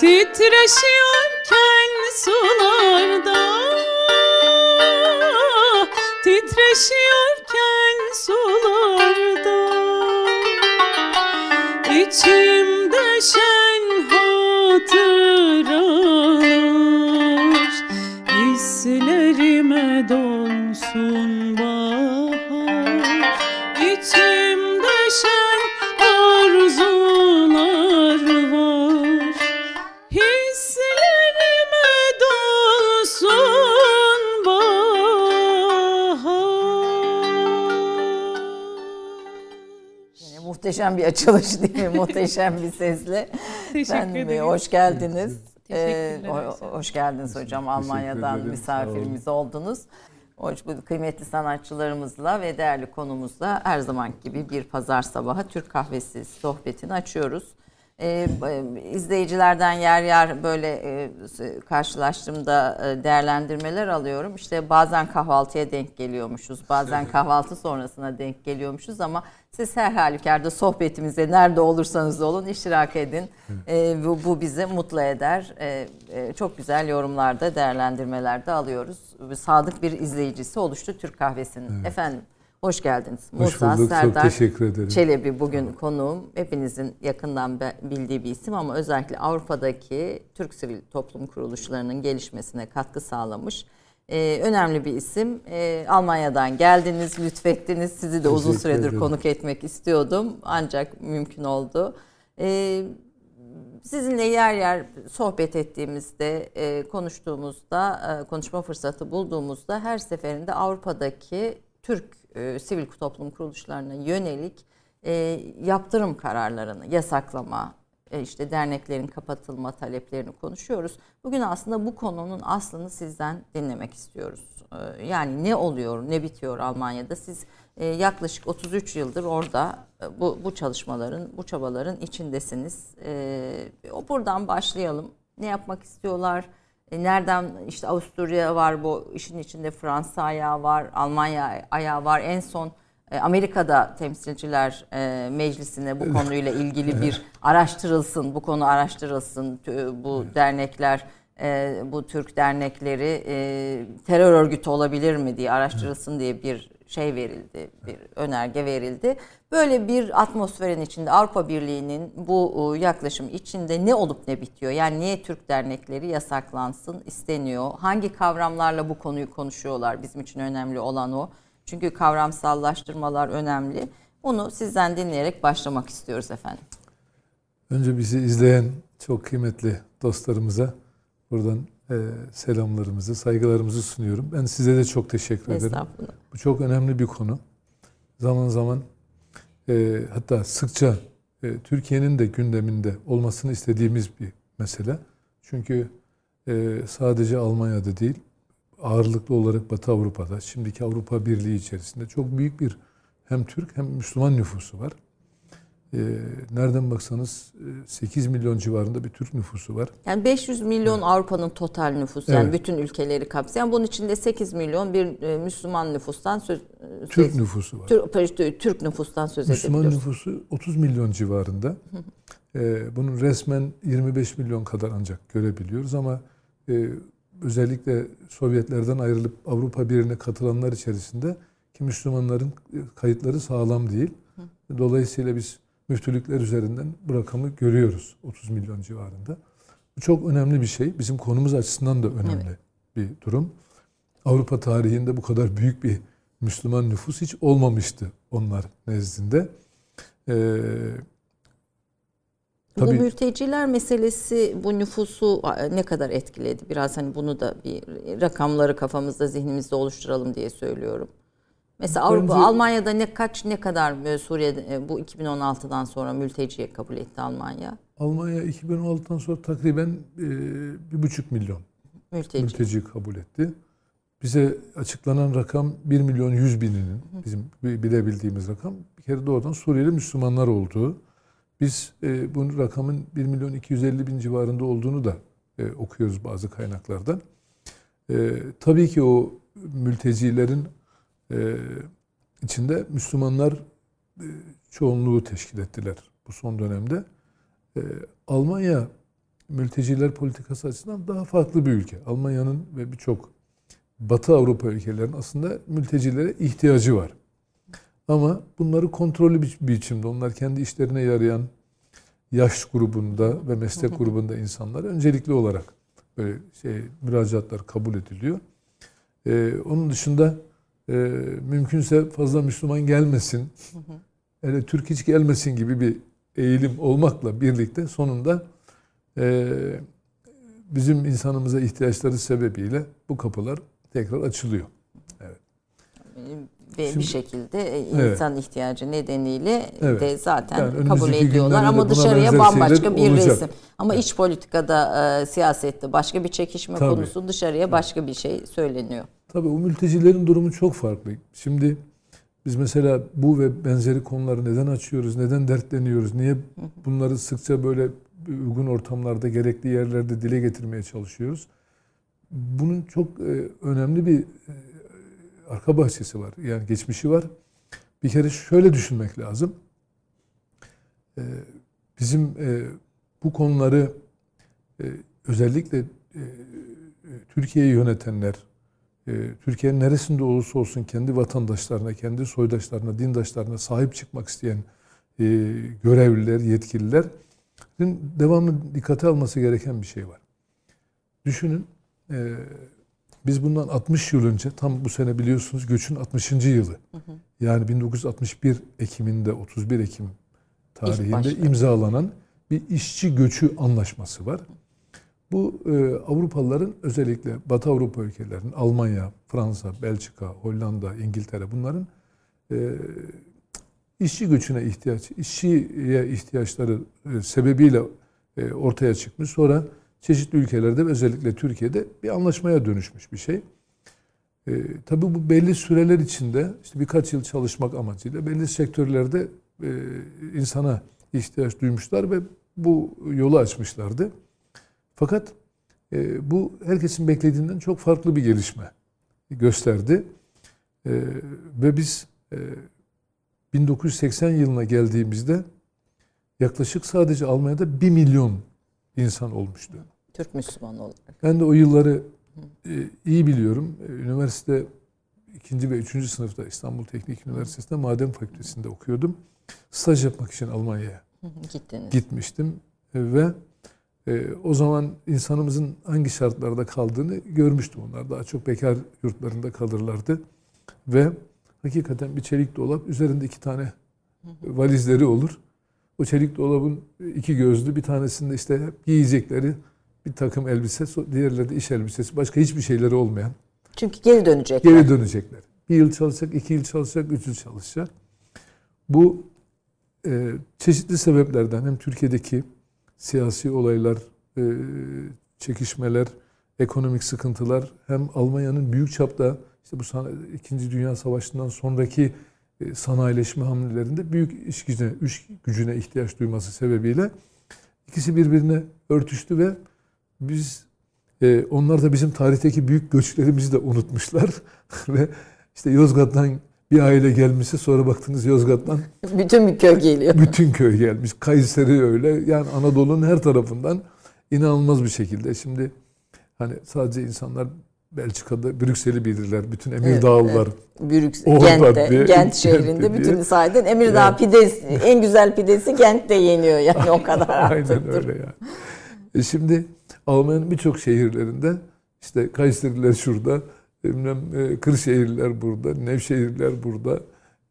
Titreşiyorken sularda. Titreşiyorken sularda. İçimde muhteşem bir açılış değil mi? muhteşem bir sesle. Teşekkür Efendim, ederim. Hoş geldiniz. Teşekkürler, Ee, hoş geldiniz hocam. Almanya'dan misafirimiz oldunuz. Hoş bulduk. Kıymetli sanatçılarımızla ve değerli konumuzla her zaman gibi bir pazar sabahı Türk kahvesi sohbetini açıyoruz. Ee, e, izleyicilerden yer yer böyle e, karşılaştığımda e, değerlendirmeler alıyorum. İşte bazen kahvaltıya denk geliyormuşuz, bazen kahvaltı sonrasına denk geliyormuşuz ama siz her halükarda sohbetimize nerede olursanız olun iştirak edin. Ee, bu, bu bizi mutlu eder. Ee, e, çok güzel yorumlarda, değerlendirmelerde alıyoruz. Sadık bir izleyicisi oluştu Türk kahvesinin. Efendim hoş geldiniz. Hoş Musa bulduk. Serdar Çok teşekkür ederim. Çelebi bugün konuğum. Hepinizin yakından bildiği bir isim ama özellikle Avrupa'daki Türk sivil toplum kuruluşlarının gelişmesine katkı sağlamış. Ee, önemli bir isim. Ee, Almanya'dan geldiniz, lütfettiniz. Sizi de uzun Teşekkür süredir ederim. konuk etmek istiyordum. Ancak mümkün oldu. Ee, sizinle yer yer sohbet ettiğimizde, e, konuştuğumuzda, e, konuşma fırsatı bulduğumuzda her seferinde Avrupa'daki Türk e, sivil toplum kuruluşlarına yönelik e, yaptırım kararlarını, yasaklama, e, işte derneklerin kapatılma taleplerini konuşuyoruz. Bugün aslında bu konunun aslını sizden dinlemek istiyoruz. E, yani ne oluyor, ne bitiyor Almanya'da? Siz e, yaklaşık 33 yıldır orada e, bu, bu çalışmaların, bu çabaların içindesiniz. E, buradan başlayalım. Ne yapmak istiyorlar? E, Nereden işte Avusturya var bu işin içinde Fransa ayağı var, Almanya ayağı var. En son e, Amerika'da temsilciler e, meclisine bu konuyla ilgili bir araştırılsın, bu konu araştırılsın. Bu dernekler, bu Türk dernekleri terör örgütü olabilir mi diye araştırılsın diye bir şey verildi, bir önerge verildi. Böyle bir atmosferin içinde Avrupa Birliği'nin bu e, yaklaşım içinde ne olup ne bitiyor? Yani niye Türk dernekleri yasaklansın isteniyor? Hangi kavramlarla bu konuyu konuşuyorlar? Bizim için önemli olan o. Çünkü kavramsallaştırmalar önemli. Onu sizden dinleyerek başlamak istiyoruz efendim. Önce bizi izleyen çok kıymetli dostlarımıza buradan e, selamlarımızı, saygılarımızı sunuyorum. Ben size de çok teşekkür ederim. Bu çok önemli bir konu. Zaman zaman e, hatta sıkça e, Türkiye'nin de gündeminde olmasını istediğimiz bir mesele. Çünkü e, sadece Almanya'da değil, ağırlıklı olarak Batı Avrupa'da, şimdiki Avrupa Birliği içerisinde çok büyük bir hem Türk hem Müslüman nüfusu var. E, nereden baksanız e, 8 milyon civarında bir Türk nüfusu var. Yani 500 milyon Avrupa'nın total nüfusu yani Evet. bütün ülkeleri kapsayan bunun içinde 8 milyon bir e, Müslüman nüfustan söz e, Türk söz- nüfusu var. Türk, Türk, nüfustan söz Müslüman nüfusu 30 milyon civarında. Ee, bunun resmen 25 milyon kadar ancak görebiliyoruz ama e, özellikle Sovyetlerden ayrılıp Avrupa Birliği'ne katılanlar içerisinde ki Müslümanların e, kayıtları sağlam değil. Dolayısıyla biz müftülükler üzerinden bu rakamı görüyoruz 30 milyon civarında. Bu çok önemli bir şey. Bizim konumuz açısından da önemli bir durum. Avrupa tarihinde bu kadar büyük bir Müslüman nüfus hiç olmamıştı onlar nezdinde. Ee, Bu Tabii. mülteciler meselesi bu nüfusu ne kadar etkiledi? Biraz hani bunu da bir rakamları kafamızda, zihnimizde oluşturalım diye söylüyorum. Mesela Avrupa, Bence- Almanya'da ne kaç ne kadar e, Suriye'de bu 2016'dan sonra mülteciye kabul etti Almanya? Almanya 2016'dan sonra takriben e, bir buçuk milyon Mülteci. mülteci kabul etti. Bize açıklanan rakam 1 milyon 100 bininin bizim bilebildiğimiz rakam bir kere doğrudan Suriyeli Müslümanlar olduğu. Biz e, bu rakamın 1 milyon 250 bin civarında olduğunu da e, okuyoruz bazı kaynaklardan. E, tabii ki o mültecilerin e, içinde Müslümanlar e, çoğunluğu teşkil ettiler bu son dönemde. E, Almanya mülteciler politikası açısından daha farklı bir ülke. Almanya'nın ve birçok Batı Avrupa ülkelerinin aslında mültecilere ihtiyacı var. Ama bunları kontrollü bir biçimde, onlar kendi işlerine yarayan yaş grubunda ve meslek grubunda insanlar öncelikli olarak böyle şey müracaatlar kabul ediliyor. Ee, onun dışında e, mümkünse fazla Müslüman gelmesin, hele Türk hiç gelmesin gibi bir eğilim olmakla birlikte sonunda e, bizim insanımıza ihtiyaçları sebebiyle bu kapılar tekrar açılıyor. Ve bir Şimdi- şekilde e, Evet. insan ihtiyacı nedeniyle Evet. de zaten Yani kabul ediyorlar ama dışarıya bambaşka bir olacak. resim. Ama iç politikada, e, siyasette başka bir çekişme Tabii. konusu, dışarıya başka bir şey söyleniyor. Tabii o mültecilerin durumu çok farklı. Şimdi biz mesela bu ve benzeri konuları neden açıyoruz, neden dertleniyoruz, niye bunları sıkça böyle uygun ortamlarda, gerekli yerlerde dile getirmeye çalışıyoruz. Bunun çok e, önemli bir e, arka bahçesi var. Yani geçmişi var. Bir kere şöyle düşünmek lazım. E, Bizim bu konuları özellikle Türkiye'yi yönetenler, Türkiye'nin neresinde olursa olsun kendi vatandaşlarına, kendi soydaşlarına, dindaşlarına sahip çıkmak isteyen e, görevliler, yetkililerin devamlı dikkate alması gereken bir şey var. Düşünün, e, biz bundan 60 yıl önce, tam bu sene biliyorsunuz göçün 60. yılı. Yani 1961 Ekim'inde, 31 Ekim tarihinde imzalanan bir işçi göçü anlaşması var. Bu e, Avrupalıların özellikle Batı Avrupa ülkelerinin Almanya, Fransa, Belçika, Hollanda, İngiltere bunların e, işçi göçüne ihtiyaç, işçiye ihtiyaçları e, sebebiyle e, ortaya çıkmış. Sonra çeşitli ülkelerde özellikle Türkiye'de bir anlaşmaya dönüşmüş bir şey. E, tabii bu belli süreler içinde işte birkaç yıl çalışmak amacıyla belli sektörlerde e, insana ihtiyaç duymuşlar ve bu yolu açmışlardı. Fakat e, bu herkesin beklediğinden çok farklı bir gelişme gösterdi. E, ve biz e, 1980 yılına geldiğimizde yaklaşık sadece Almanya'da 1 milyon insan olmuştu. Türk Müslüman olarak. Ben de o yılları e, iyi biliyorum. E, Üniversite ikinci ve üçüncü sınıfta İstanbul Teknik Üniversitesi'nde maden fakültesinde okuyordum. Staj yapmak için Almanya'ya Gittiniz. gitmiştim E, ve o zaman insanımızın hangi şartlarda kaldığını görmüştüm. Onlar daha çok bekar yurtlarında kalırlardı ve hakikaten bir çelik dolap üzerinde iki tane valizleri olur. O çelik dolabın iki gözlü bir tanesinde işte hep giyecekleri bir takım elbise, diğerleri de iş elbisesi, başka hiçbir şeyleri olmayan Çünkü geri dönecekler. geri dönecekler. Bir yıl çalışacak, iki yıl çalışacak, üç yıl çalışacak. Bu e, çeşitli sebeplerden hem Türkiye'deki siyasi olaylar, e, çekişmeler, ekonomik sıkıntılar hem Almanya'nın büyük çapta işte bu İkinci Dünya Savaşı'ndan sonraki e, sanayileşme hamlelerinde büyük iş gücüne, iş gücüne ihtiyaç duyması sebebiyle ikisi birbirine örtüştü ve biz e, onlar da bizim tarihteki büyük göçlerimizi de unutmuşlar. Ve işte Yozgat'tan bir aile gelmişse sonra baktınız Yozgat'tan Bütün bir köy geliyor. bütün köy gelmiş. Kayseri öyle. Yani Anadolu'nun her tarafından inanılmaz bir şekilde. Şimdi hani sadece insanlar Belçika'da Brüksel'i bilirler. Bütün Evet, Emirdağlılar. Brüks, Orada Gent'te, diye- Gent şehrinde bütün sayeden Emirdağ Yani. pidesi, en güzel pidesi Gent'te yeniyor yani o kadar. Aynen öyle yani. E şimdi Almanya'nın birçok şehirlerinde işte Kayseriler şurada, bilmem e, Kırşehirler burada, Nevşehirler burada.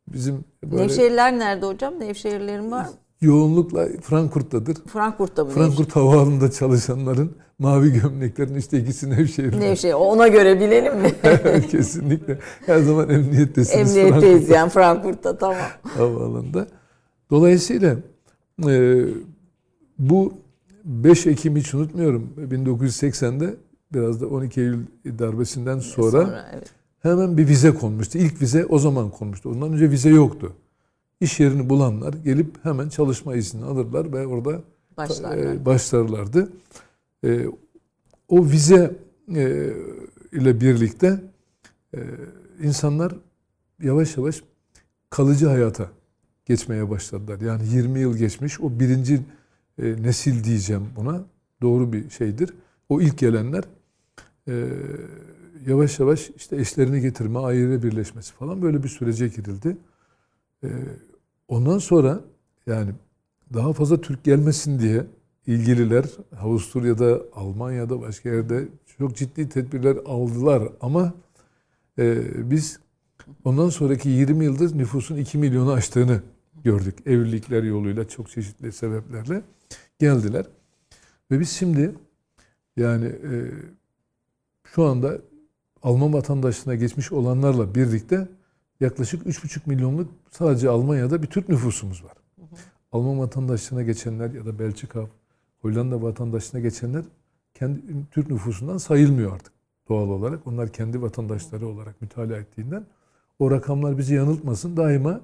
Bizim böyle Nevşehirler nerede hocam? Nevşehirlerin var mı? yoğunlukla Frankfurt'tadır. Frankfurt'ta mı? Frankfurt Havaalanı'nda çalışanların mavi gömleklerin işte ikisi Nevşehir'de. Nevşehir. Ona göre bilelim mi? Kesinlikle. Her zaman emniyettesiniz Emniyetteyiz yani Frankfurt'ta tamam. havaalanında. Dolayısıyla e, bu 5 Ekim hiç unutmuyorum. 1980'de biraz da 12 Eylül darbesinden sonra, evet. hemen bir vize konmuştu. İlk vize o zaman konmuştu. Ondan önce vize yoktu. İş yerini bulanlar gelip hemen çalışma izni alırlar ve orada Başlarlar. e, başlarlardı. E, o vize e, ile birlikte insanlar yavaş yavaş kalıcı hayata geçmeye başladılar. Yani 20 yıl geçmiş o birinci nesil diyeceğim buna. Doğru bir şeydir. O ilk gelenler e, yavaş yavaş işte eşlerini getirme, aile birleşmesi falan böyle bir sürece girildi. E, ondan sonra yani daha fazla Türk gelmesin diye ilgililer Avusturya'da, Almanya'da başka yerde çok ciddi tedbirler aldılar ama e, biz ondan sonraki 20 yıldır nüfusun 2 milyonu aştığını gördük. Evlilikler yoluyla çok çeşitli sebeplerle geldiler. Ve biz şimdi yani e, şu anda Alman vatandaşlığına geçmiş olanlarla birlikte yaklaşık 3,5 milyonluk sadece Almanya'da bir Türk nüfusumuz var. Alman vatandaşlığına geçenler ya da Belçika, Hollanda vatandaşlığına geçenler kendi Türk nüfusundan sayılmıyor artık doğal olarak. Onlar kendi vatandaşları olarak mütalaa ettiğinden o rakamlar bizi yanıltmasın. Daima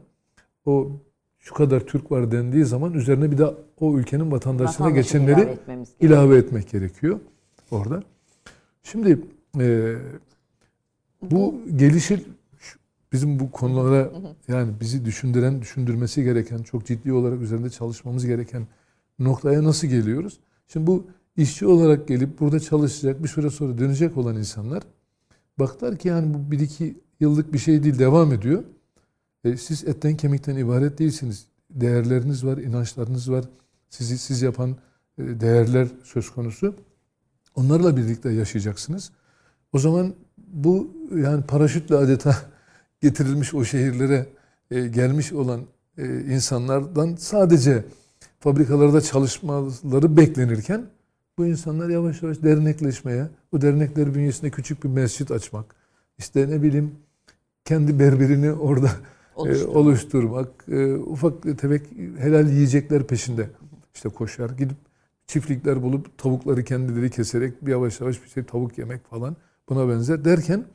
o şu kadar Türk var dendiği zaman üzerine bir de o ülkenin vatandaşlığına geçenleri ilave ilave etmek gerekiyor orada. Şimdi e, bu gelişir bizim bu konulara yani bizi düşündüren, düşündürmesi gereken, çok ciddi olarak üzerinde çalışmamız gereken noktaya nasıl geliyoruz? Şimdi bu işçi olarak gelip burada çalışacak, bir süre sonra dönecek olan insanlar baktılar ki yani bu bir iki yıllık bir şey değil, devam ediyor. E, siz etten kemikten ibaret değilsiniz. Değerleriniz var, inançlarınız var. Sizi siz yapan e, değerler söz konusu. Onlarla birlikte yaşayacaksınız. O zaman bu yani paraşütle adeta getirilmiş o şehirlere e, gelmiş olan e, insanlardan sadece fabrikalarda çalışmaları beklenirken bu insanlar yavaş yavaş dernekleşmeye, bu dernekler bünyesinde küçük bir mescit açmak, işte ne bileyim kendi berberini orada e, Oluşturmak. oluşturmak, e, ufak tefek helal yiyecekler peşinde işte koşar, gidip çiftlikler bulup tavukları kendileri keserek bir yavaş yavaş bir şey tavuk yemek falan buna benzer derken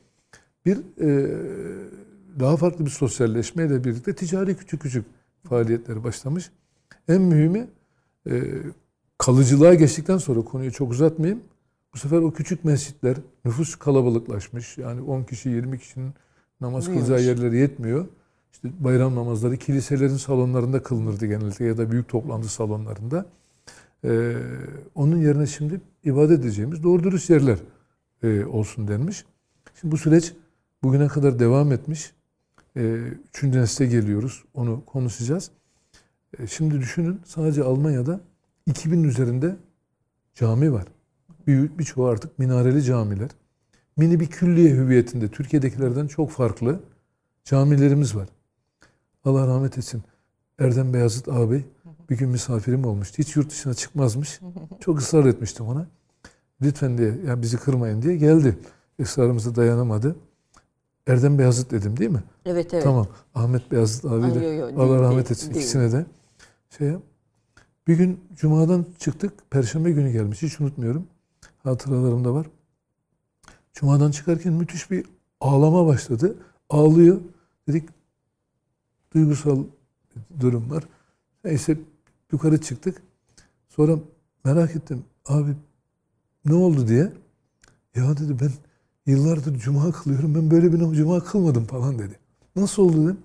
bir e, daha farklı bir sosyalleşmeyle birlikte ticari küçük küçük faaliyetler başlamış. En mühimi e, kalıcılığa geçtikten sonra konuyu çok uzatmayayım. Bu sefer o küçük mescitler nüfus kalabalıklaşmış. Yani 10 kişi 20 kişinin namaz kılacağı yerleri yetmiyor. İşte bayram namazları kiliselerin salonlarında kılınırdı genellikle ya da büyük toplantı salonlarında. Ee, onun yerine şimdi ibadet edeceğimiz doğru dürüst yerler e, olsun denmiş. Şimdi bu süreç bugüne kadar devam etmiş. E, üçüncü nesle geliyoruz. Onu konuşacağız. E, şimdi düşünün sadece Almanya'da 2000 üzerinde cami var. Bir, birçoğu artık minareli camiler. Mini bir külliye hüviyetinde Türkiye'dekilerden çok farklı camilerimiz var. Allah rahmet etsin. Erdem Beyazıt ağabey bir gün misafirim olmuştu. Hiç yurt dışına çıkmazmış. Çok ısrar etmiştim ona. Lütfen diye, ya bizi kırmayın diye geldi. Israrımıza dayanamadı. Erdem Beyazıt dedim değil mi? Evet evet. Tamam. Ahmet Beyazıt Ay, abiyle yo, yo, Allah değil, rahmet etsin değil. ikisine de. Şey. Bir gün Cuma'dan çıktık. Perşembe günü gelmiş. Hiç unutmuyorum. Hatıralarımda var. Cuma'dan çıkarken müthiş bir ağlama başladı. Ağlıyor. Dedik duygusal durum var. Neyse yukarı çıktık. Sonra merak ettim. Abi ne oldu diye. Ya dedi ben yıllardır cuma kılıyorum. Ben böyle bir cuma kılmadım falan dedi. Nasıl oldu dedim.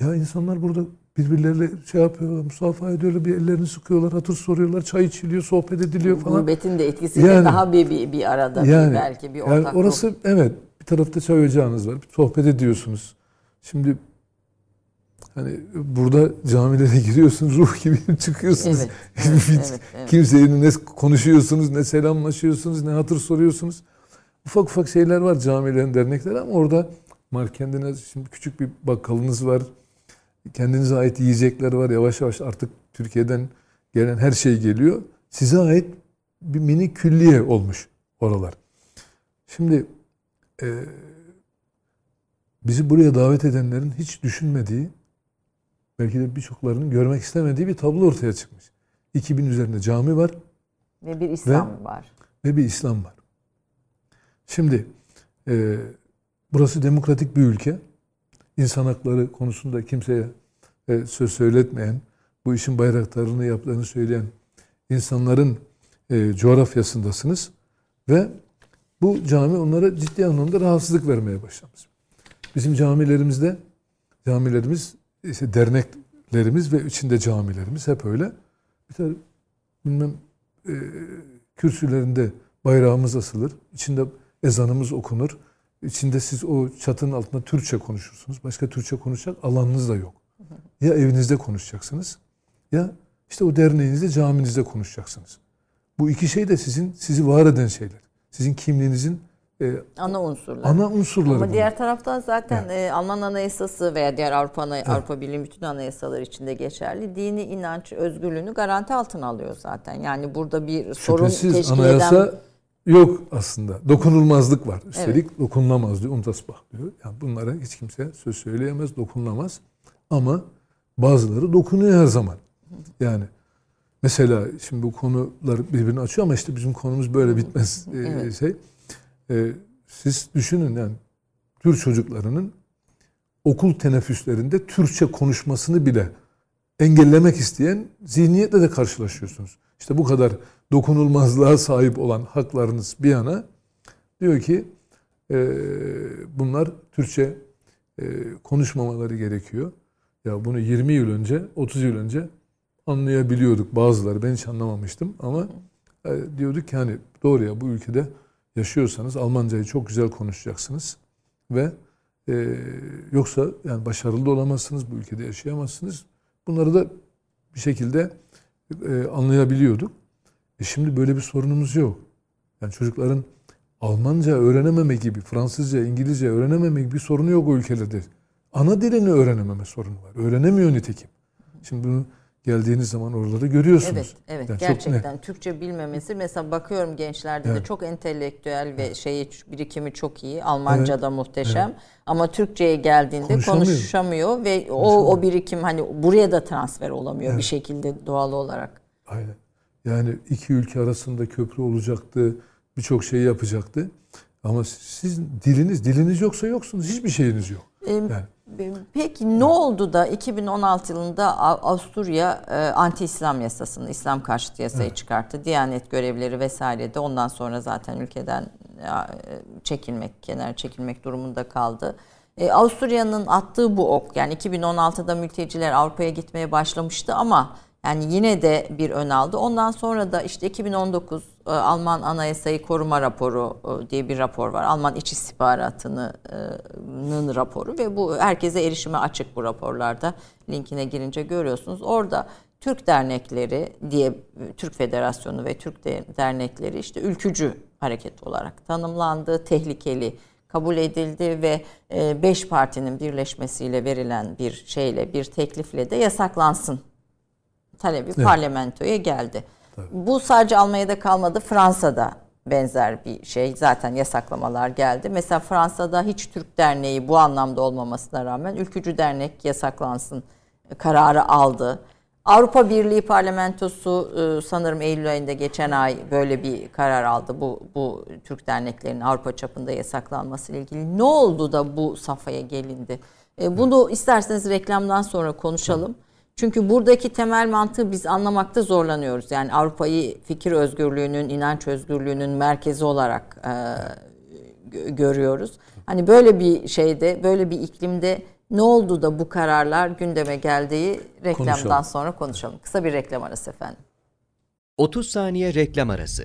Ya insanlar burada birbirleriyle şey yapıyorlar, musafaha ediyorlar, bir ellerini sıkıyorlar, hatır soruyorlar, çay içiliyor, sohbet ediliyor falan. Gurbetin de etkisiyle Yani- daha bir, bir, bir arada bir Yani, belki bir yani ortak orası evet bir tarafta çay ocağınız var, bir sohbet ediyorsunuz. Şimdi hani burada camilere giriyorsunuz, ruh gibi çıkıyorsunuz. Evet, Hiç evet, evet. Kimseyle ne konuşuyorsunuz, ne selamlaşıyorsunuz, ne hatır soruyorsunuz. Ufak ufak şeyler var camilerin, dernekler ama orada mar kendine şimdi küçük bir bakkalınız var. Kendinize ait yiyecekler var. Yavaş yavaş artık Türkiye'den gelen her şey geliyor. Size ait bir mini külliye olmuş oralar. Şimdi e, bizi buraya davet edenlerin hiç düşünmediği, belki de birçoklarının görmek istemediği bir tablo ortaya çıkmış. 2000 üzerinde cami var ve bir İslam var. ve bir İslam var. Şimdi e, burası demokratik bir ülke. İnsan hakları konusunda kimseye e, söz söyletmeyen, bu işin bayraktarını yaptığını söyleyen insanların e, coğrafyasındasınız ve bu cami onlara ciddi anlamda rahatsızlık vermeye başlamış. Bizim camilerimizde camilerimiz işte derneklerimiz ve içinde camilerimiz hep öyle. Bir tane bilmem e, kürsülerinde bayrağımız asılır. İçinde ezanımız okunur. İçinde siz o çatının altında Türkçe konuşursunuz. Başka Türkçe konuşacak alanınız da yok. Ya evinizde konuşacaksınız ya işte o derneğinizde, caminizde konuşacaksınız. Bu iki şey de sizin sizi var eden şeyler. Sizin kimliğinizin Ana unsurlar. ana unsurları. Ama bunlar. diğer taraftan zaten e, Alman Anayasası veya diğer Avrupa Ana- Avrupa Birliği bütün anayasaları içinde geçerli. Dini inanç özgürlüğünü garanti altına alıyor zaten. Yani burada bir sorun Şüphesiz teşkil anayasa eden yok aslında. Dokunulmazlık var. Üstelik dokunulamaz diyor. Umtasbah diyor. Yani bunlara hiç kimse söz söyleyemez, dokunulamaz. Ama bazıları dokunuyor her zaman. Yani mesela şimdi bu konular birbirini açıyor ama işte bizim konumuz böyle bitmez e, Evet. şey. E, siz düşünün yani Türk çocuklarının okul teneffüslerinde Türkçe konuşmasını bile engellemek isteyen zihniyetle de karşılaşıyorsunuz. İşte bu kadar dokunulmazlığa sahip olan haklarınız bir yana diyor ki e, bunlar Türkçe e, konuşmamaları gerekiyor. Ya bunu 20 yıl önce, 30 yıl önce anlayabiliyorduk bazıları. Ben hiç anlamamıştım ama e, diyorduk ki hani doğru ya bu ülkede yaşıyorsanız Almancayı çok güzel konuşacaksınız ve e, yoksa yani başarılı olamazsınız, bu ülkede yaşayamazsınız. Bunları da bir şekilde e, anlayabiliyorduk. E şimdi böyle bir sorunumuz yok. Yani çocukların Almanca öğrenememe gibi, Fransızca, İngilizce öğrenememe gibi bir sorunu yok o ülkelerde. Ana dilini öğrenememe sorunu var. Öğrenemiyor nitekim. Şimdi bunu geldiğiniz zaman oraları görüyorsunuz. Evet, evet Yani gerçekten Türkçe bilmemesi mesela bakıyorum gençlerde de Evet. çok entelektüel ve şeyi birikimi çok iyi. Almanca da muhteşem ama Türkçe'ye geldiğinde Konuşamıyor. konuşamıyor ve o o birikim hani buraya da transfer olamıyor bir şekilde doğal olarak. Aynen. Yani iki ülke arasında köprü olacaktı, birçok şey yapacaktı. Ama siz diliniz, diliniz yoksa yoksunuz, hiçbir şeyiniz yok. Yani Peki ne oldu da 2016 yılında Av- Avusturya e, anti-İslam yasasını, İslam karşıtı yasayı çıkarttı. Diyanet görevleri vesaire de ondan sonra zaten ülkeden e, çekilmek, kenara çekilmek durumunda kaldı. E, Avusturya'nın attığı bu ok yani 2016'da mülteciler Avrupa'ya gitmeye başlamıştı ama yani yine de bir ön aldı. Ondan sonra da işte 2019 e, Alman Anayasayı Koruma Raporu e, diye bir rapor var. Alman İç İstihbaratı'nın raporu ve bu herkese erişime açık bu raporlarda. Linkine girince görüyorsunuz. Orada Türk dernekleri diye Türk Federasyonu ve Türk de- dernekleri işte ülkücü hareket olarak tanımlandı, tehlikeli kabul edildi ve e, beş partinin birleşmesiyle verilen bir şeyle, bir teklifle de yasaklansın talebi parlamentoya geldi. Bu sadece Almanya'da kalmadı, Fransa'da benzer bir şey. Zaten yasaklamalar geldi. Mesela Fransa'da hiç Türk derneği bu anlamda olmamasına rağmen Ülkücü Dernek yasaklansın kararı aldı. Avrupa Birliği Parlamentosu e, sanırım Eylül ayında geçen ay böyle bir karar aldı. Bu bu Türk derneklerinin Avrupa çapında yasaklanması ile ilgili. Ne oldu da bu safhaya gelindi? E, Bunu isterseniz reklamdan sonra konuşalım. Çünkü buradaki temel mantığı biz anlamakta zorlanıyoruz. Yani Avrupa'yı fikir özgürlüğünün, inanç özgürlüğünün merkezi olarak e, gö- görüyoruz. Hani böyle bir şeyde, böyle bir iklimde Ne oldu da bu kararlar gündeme geldiği reklamdan Konuşalım. sonra konuşalım. Kısa bir reklam arası efendim. 30 saniye reklam arası.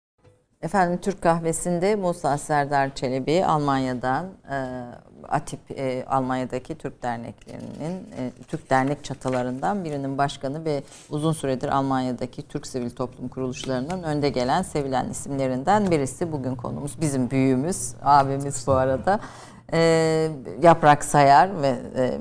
Efendim Türk kahvesinde Musa Serdar Çelebi Almanya'dan e, ATİP e, Almanya'daki Türk derneklerinin e, Türk dernek çatılarından birinin başkanı ve uzun süredir Almanya'daki Türk sivil toplum kuruluşlarının önde gelen sevilen isimlerinden birisi. Bugün konumuz bizim büyüğümüz, abimiz bu arada. E, Yaprak Sayar ve e,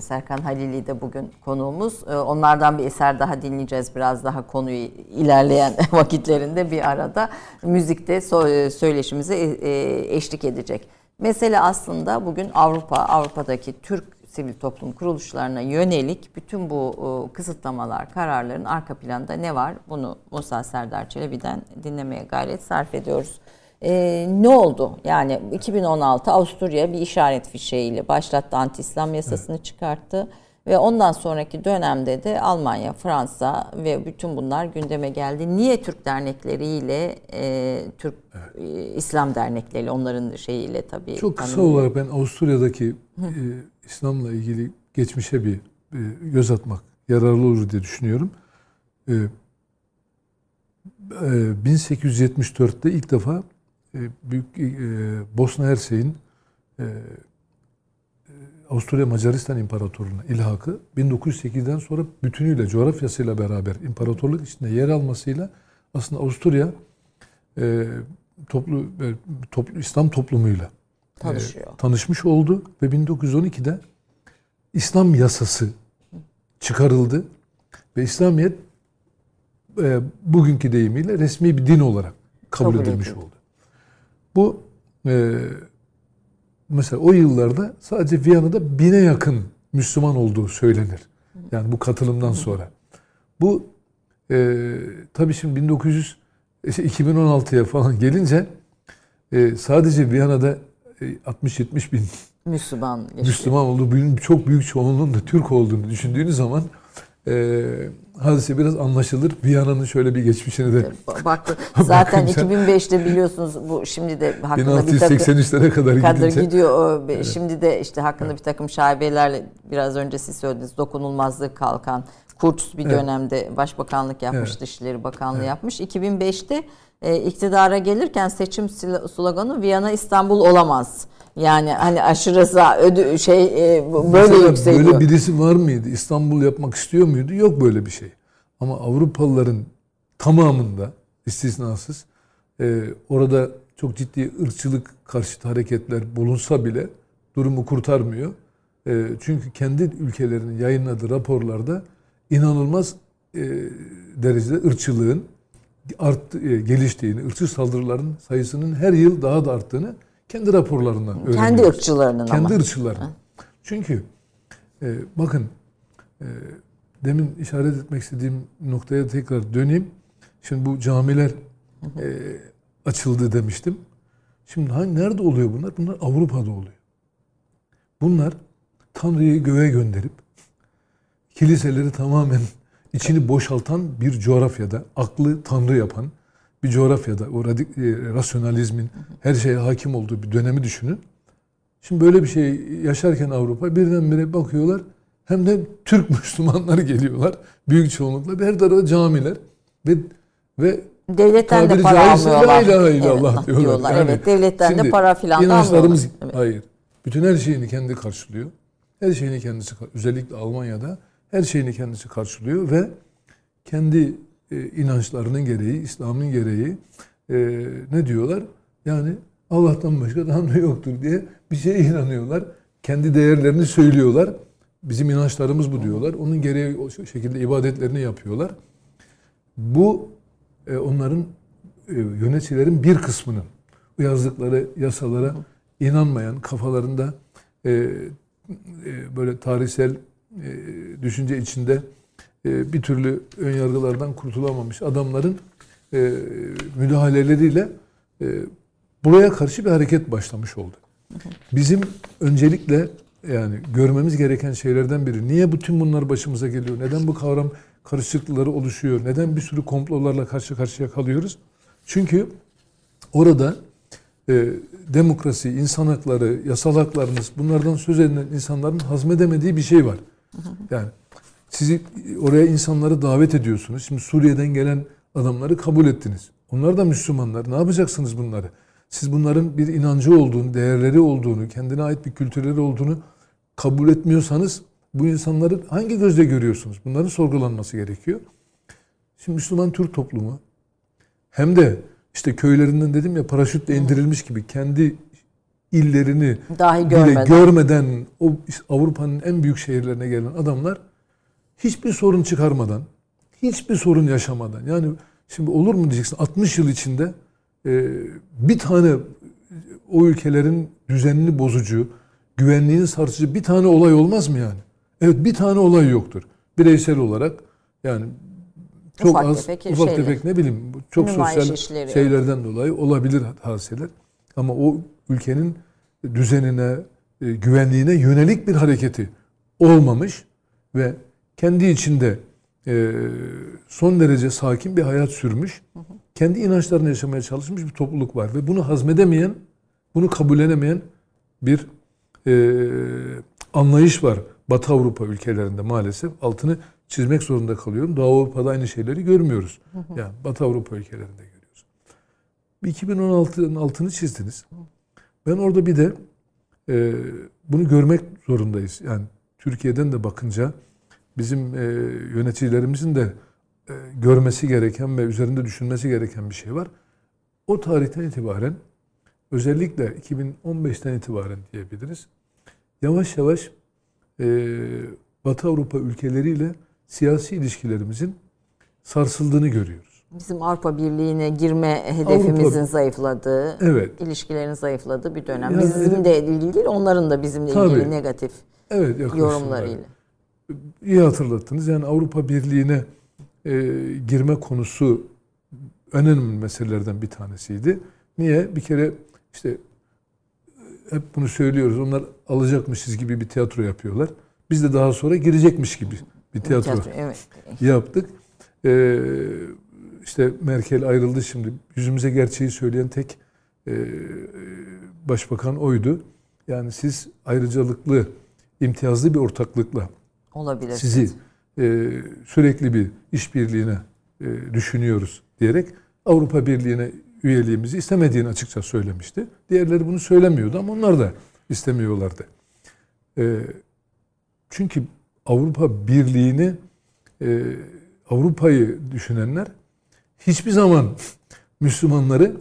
Serkan Halili de bugün konuğumuz. E, onlardan bir eser daha dinleyeceğiz biraz daha konuyu ilerleyen vakitlerinde bir arada. Müzikte so- söyleşimize e, e, eşlik edecek. Mesele aslında bugün Avrupa, Avrupa'daki Türk sivil toplum kuruluşlarına yönelik bütün bu e, kısıtlamalar, kararların arka planda ne var? Bunu Musa Serdar Çelebi'den dinlemeye gayret sarf ediyoruz. Ee, ne oldu? Yani 2016 Avusturya bir işaret fişeğiyle başlattı anti-İslam yasasını çıkarttı ve ondan sonraki dönemde de Almanya, Fransa ve bütün bunlar gündeme geldi. Niye Türk dernekleriyle, e, Türk e, İslam dernekleriyle, onların şeyiyle tabii. Çok kısa tanımlı- olarak ben Avusturya'daki e, İslam'la ilgili geçmişe bir e, göz atmak yararlı olur diye düşünüyorum. E, e, 1874'te ilk defa e, büyük e, Bosna Hersek'in e, e, Avusturya Macaristan İmparatorluğu'na ilhakı 1908'den sonra bütünüyle coğrafyasıyla beraber imparatorluk içinde yer almasıyla aslında Avusturya e, toplu, e, toplu İslam toplumuyla Tanışıyor. e, tanışmış oldu ve 1912'de İslam yasası çıkarıldı ve İslamiyet e, bugünkü deyimiyle resmi bir din olarak kabul, Kabul edilmiş edildi. oldu. Bu e, mesela o yıllarda sadece Viyana'da bine yakın Müslüman olduğu söylenir. Yani bu katılımdan sonra. Bu e, tabii şimdi 1900 işte 2016'ya falan gelince e, sadece Viyana'da e, 60-70 bin Müslüman. yaşıyor. Müslüman olduğu, çok büyük çoğunluğun da Türk olduğunu düşündüğünüz zaman e, hadise biraz anlaşılır. Viyana'nın şöyle bir geçmişini de Baktı. Zaten Bakınca- 2005'te biliyorsunuz bu şimdi de hakkında bir takım 1683'lere kadar kadar gidiyor. O, be- Şimdi de işte hakkında bir takım şaibelerle biraz önce siz söylediniz dokunulmazlık kalkan Kurz bir Evet. dönemde başbakanlık yapmış, Evet. Dışişleri Bakanlığı yapmış. 2005'te e, iktidara gelirken seçim sloganı Viyana İstanbul olamaz. Yani hani aşırı sağ ödü şey e, böyle Mesela yükseliyor. Böyle birisi var mıydı? İstanbul yapmak istiyor muydu? Yok böyle bir şey. Ama Avrupalıların tamamında istisnasız e, orada çok ciddi ırkçılık karşıtı hareketler bulunsa bile durumu kurtarmıyor. E, çünkü kendi ülkelerinin yayınladığı raporlarda inanılmaz e, derecede ırkçılığın art, e, geliştiğini, ırkçı saldırıların sayısının her yıl daha da arttığını kendi raporlarından öğreniyoruz. Kendi ırkçılarının Kendi ama. ırkçılarının. Çünkü e, bakın e, demin işaret etmek istediğim noktaya tekrar döneyim. Şimdi bu camiler e, açıldı demiştim. Şimdi hangi nerede oluyor bunlar? Bunlar Avrupa'da oluyor. Bunlar Tanrı'yı göğe gönderip kiliseleri tamamen içini boşaltan bir coğrafyada, aklı Tanrı yapan bir coğrafyada, o radik, e, rasyonalizmin her şeye hakim olduğu bir dönemi düşünün. Şimdi böyle bir şey yaşarken Avrupa birdenbire bakıyorlar hem de Türk Müslümanları geliyorlar büyük çoğunlukla. Her tarafa camiler ve ve Devletten de para caizse la almıyorlar. ilahe illallah Evet, diyorlar. Yani evet, devletten de şimdi para filan da almıyorlar. Evet. hayır. Bütün her şeyini kendi karşılıyor. Her şeyini kendisi özellikle Almanya'da her şeyini kendisi karşılıyor ve kendi e, inançlarının gereği, İslam'ın gereği e, ne diyorlar? Yani Allah'tan başka Tanrı yoktur diye bir şeye inanıyorlar. Kendi değerlerini söylüyorlar. Bizim inançlarımız bu diyorlar. Onun gereği o şekilde ibadetlerini yapıyorlar. Bu e, onların e, yöneticilerin bir kısmının yazdıkları yasalara inanmayan, kafalarında e, e, böyle tarihsel e, düşünce içinde bir türlü ön yargılardan kurtulamamış adamların e, müdahaleleriyle e, buraya karşı bir hareket başlamış oldu. Bizim öncelikle yani görmemiz gereken şeylerden biri. Niye bütün bunlar başımıza geliyor? Neden bu kavram karışıklıkları oluşuyor? Neden bir sürü komplolarla karşı karşıya kalıyoruz? Çünkü orada e, demokrasi, insan hakları, yasal haklarınız bunlardan söz edilen insanların hazmedemediği bir şey var. Yani sizi oraya insanları davet ediyorsunuz. Şimdi Suriye'den gelen adamları kabul ettiniz. Onlar da Müslümanlar. Ne yapacaksınız bunları? Siz bunların bir inancı olduğunu, değerleri olduğunu, kendine ait bir kültürleri olduğunu kabul etmiyorsanız bu insanları hangi gözle görüyorsunuz? Bunların sorgulanması gerekiyor. Şimdi Müslüman Türk toplumu hem de işte köylerinden dedim ya paraşütle indirilmiş gibi kendi illerini Dahi bile görmeden. görmeden o Avrupa'nın en büyük şehirlerine gelen adamlar hiçbir sorun çıkarmadan, hiçbir sorun yaşamadan. Yani şimdi olur mu diyeceksin 60 yıl içinde e, bir tane o ülkelerin düzenini bozucu, güvenliğini sarsıcı bir tane olay olmaz mı yani? Evet bir tane olay yoktur. Bireysel olarak yani çok Ufak az tefek ufak şeyler. tefek ne bileyim çok Nümayiş sosyal şeylerden dolayı olabilir hadiseler. Ama o ülkenin düzenine, e, güvenliğine yönelik bir hareketi olmamış ve kendi içinde e, son derece sakin bir hayat sürmüş, kendi inançlarını yaşamaya çalışmış bir topluluk var ve bunu hazmedemeyen, bunu kabullenemeyen bir e, anlayış var Batı Avrupa ülkelerinde maalesef. Altını çizmek zorunda kalıyorum. Doğu Avrupa'da aynı şeyleri görmüyoruz. Yani Batı Avrupa ülkelerinde görüyoruz. 2016'nın altını çizdiniz. Ben orada bir de e, bunu görmek zorundayız. Yani Türkiye'den de bakınca bizim e, yöneticilerimizin de e, görmesi gereken ve üzerinde düşünmesi gereken bir şey var. O tarihten itibaren özellikle 2015'ten itibaren diyebiliriz. Yavaş yavaş e, Batı Avrupa ülkeleriyle siyasi ilişkilerimizin sarsıldığını görüyoruz. Bizim Avrupa Birliği'ne girme hedefimizin Avrupa- zayıfladığı, Evet. ilişkilerin zayıfladığı bir dönem. Yani- Bizim de ilgili değil, onların da bizimle Tabii. ilgili negatif Evet yorumlarıyla. İyi hatırlattınız. Yani Avrupa Birliği'ne e, girme konusu önemli meselelerden bir tanesiydi. Niye? Bir kere işte e, hep bunu söylüyoruz. Onlar alacakmışız gibi bir tiyatro yapıyorlar. Biz de daha sonra girecekmiş gibi bir tiyatro, Tiyatro, evet. yaptık. Ee, işte Merkel ayrıldı şimdi. Yüzümüze gerçeği söyleyen tek e, başbakan oydu. Yani siz ayrıcalıklı, imtiyazlı bir ortaklıkla Olabilir. sizi e, sürekli bir işbirliğine e, düşünüyoruz diyerek Avrupa Birliği'ne üyeliğimizi istemediğini açıkça söylemişti. Diğerleri bunu söylemiyordu ama onlar da istemiyorlardı. E, çünkü Avrupa Birliği'ni e, Avrupa'yı düşünenler hiçbir zaman Müslümanları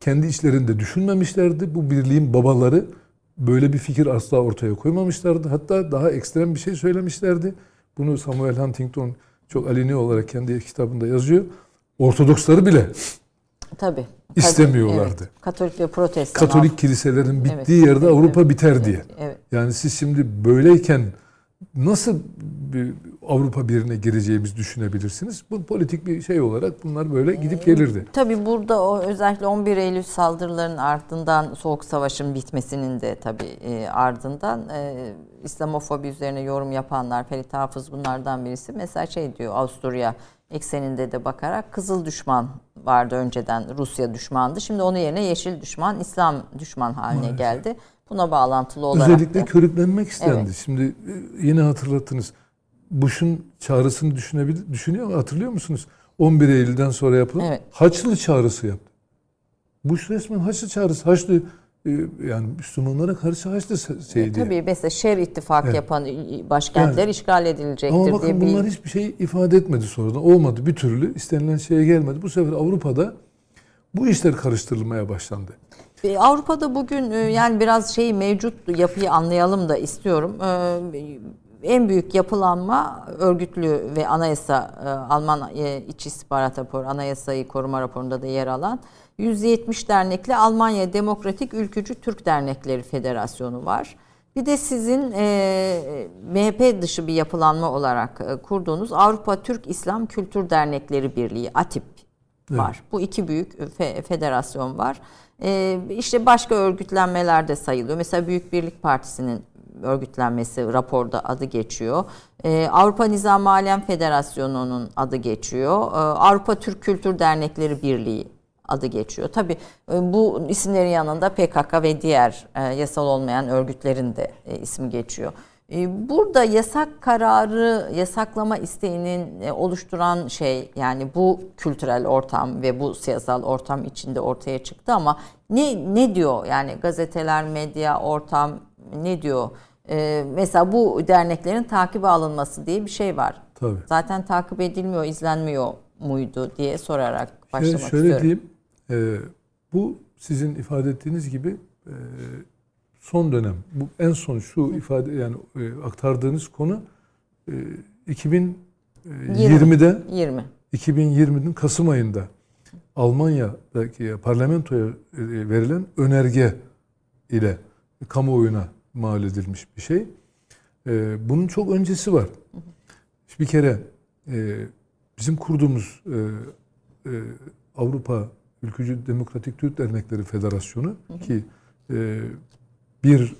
kendi içlerinde düşünmemişlerdi. Bu birliğin babaları böyle bir fikir asla ortaya koymamışlardı. Hatta daha ekstrem bir şey söylemişlerdi. Bunu Samuel Huntington çok aleni olarak kendi kitabında yazıyor. Ortodoksları bile Tabii. İstemiyorlardı. Evet. Katolik ve protestan. Katolik kiliselerin bittiği Evet, yerde evet, Avrupa evet. biter diye. Evet. Yani siz şimdi böyleyken nasıl bir Avrupa Birliği'ne gireceğimizi düşünebilirsiniz? Bu politik bir şey olarak bunlar böyle gidip gelirdi. Tabii burada o özellikle 11 Eylül saldırılarının ardından Soğuk Savaş'ın bitmesinin de tabii e, ardından e, İslamofobi üzerine yorum yapanlar, Ferit Hafız bunlardan birisi. Mesela şey diyor Avusturya ekseninde de bakarak Kızıl düşman vardı önceden Rusya düşmandı. Şimdi onun yerine Yeşil düşman, İslam düşman haline Maalesef. geldi. Buna bağlantılı olarak Özellikle da- körüklenmek istendi. Evet. Şimdi e, yine hatırlattınız. Bush'un çağrısını düşünebilir, düşünüyor mu? Hatırlıyor musunuz? 11 Eylül'den sonra yapılan Evet. Haçlı çağrısı yaptı. Bush resmen Haçlı çağrısı. Haçlı e, yani Müslümanlara karşı Haçlı se- şey diye. Tabii mesela şer ittifak Evet. yapan başkentler Yani- işgal edilecektir Ama diye bakın bir bunlar hiçbir şey ifade etmedi sonradan. Olmadı bir türlü. istenilen şeye gelmedi. Bu sefer Avrupa'da bu işler karıştırılmaya başlandı. E, Avrupa'da bugün e, yani biraz şeyi mevcut yapıyı anlayalım da istiyorum. E, en büyük yapılanma örgütlü ve anayasa Alman İç İstihbarat Raporu anayasayı koruma raporunda da yer alan 170 dernekli Almanya Demokratik Ülkücü Türk Dernekleri Federasyonu var. Bir de sizin e, MHP dışı bir yapılanma olarak e, kurduğunuz Avrupa Türk İslam Kültür Dernekleri Birliği ATİP var. Bu iki büyük fe- federasyon var. E, işte başka örgütlenmeler de sayılıyor. Mesela Büyük Birlik Partisi'nin örgütlenmesi raporda adı geçiyor. E, Avrupa Nizam Alem Federasyonu'nun adı geçiyor. E, Avrupa Türk Kültür Dernekleri Birliği adı geçiyor. Tabii e, bu isimlerin yanında PKK ve diğer e, yasal olmayan örgütlerin de e, ismi geçiyor. E, Burada yasak kararı, yasaklama isteğinin e, oluşturan şey yani bu kültürel ortam ve bu siyasal ortam içinde ortaya çıktı ama ne ne diyor yani gazeteler, medya, ortam ne diyor? E, mesela bu derneklerin takibe alınması diye bir şey var. Tabii. Zaten takip edilmiyor, izlenmiyor muydu diye sorarak Şöyle, başlamak şöyle istiyorum. diyeyim, e, bu sizin ifade ettiğiniz gibi e, son dönem, bu en son şu ifade yani e, aktardığınız konu e, 2020'de 20. 2020'nin Kasım ayında Almanya'daki parlamentoya e, verilen önerge ile kamuoyuna mal edilmiş bir şey. E, Bunun çok öncesi var. Bir kere e, bizim kurduğumuz e, e, Avrupa Ülkücü Demokratik Türk Dernekleri Federasyonu ki e, 1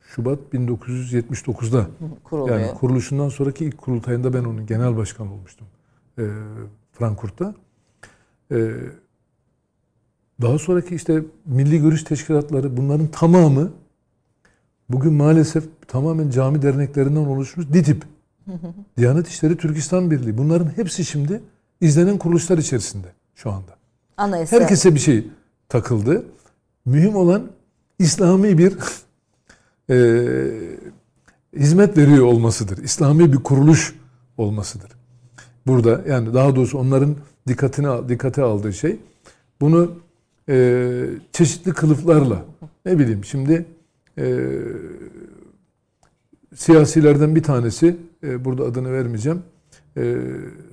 Şubat 1979'da kuruluyor. yani kuruluşundan sonraki ilk kurultayında ben onun genel başkanı olmuştum. E, Frankfurt'ta. E, daha sonraki işte milli görüş teşkilatları bunların tamamı bugün maalesef tamamen cami derneklerinden oluşmuş DİTİB. Diyanet İşleri Türkistan Birliği. Bunların hepsi şimdi izlenen kuruluşlar içerisinde şu anda. Anayasa. Herkese bir şey takıldı. Mühim olan İslami bir eee, hizmet veriyor olmasıdır. İslami bir kuruluş olmasıdır. Burada yani daha doğrusu onların dikkatini dikkate aldığı şey bunu eee, çeşitli kılıflarla ne bileyim şimdi eee, siyasilerden bir tanesi e, burada adını vermeyeceğim e,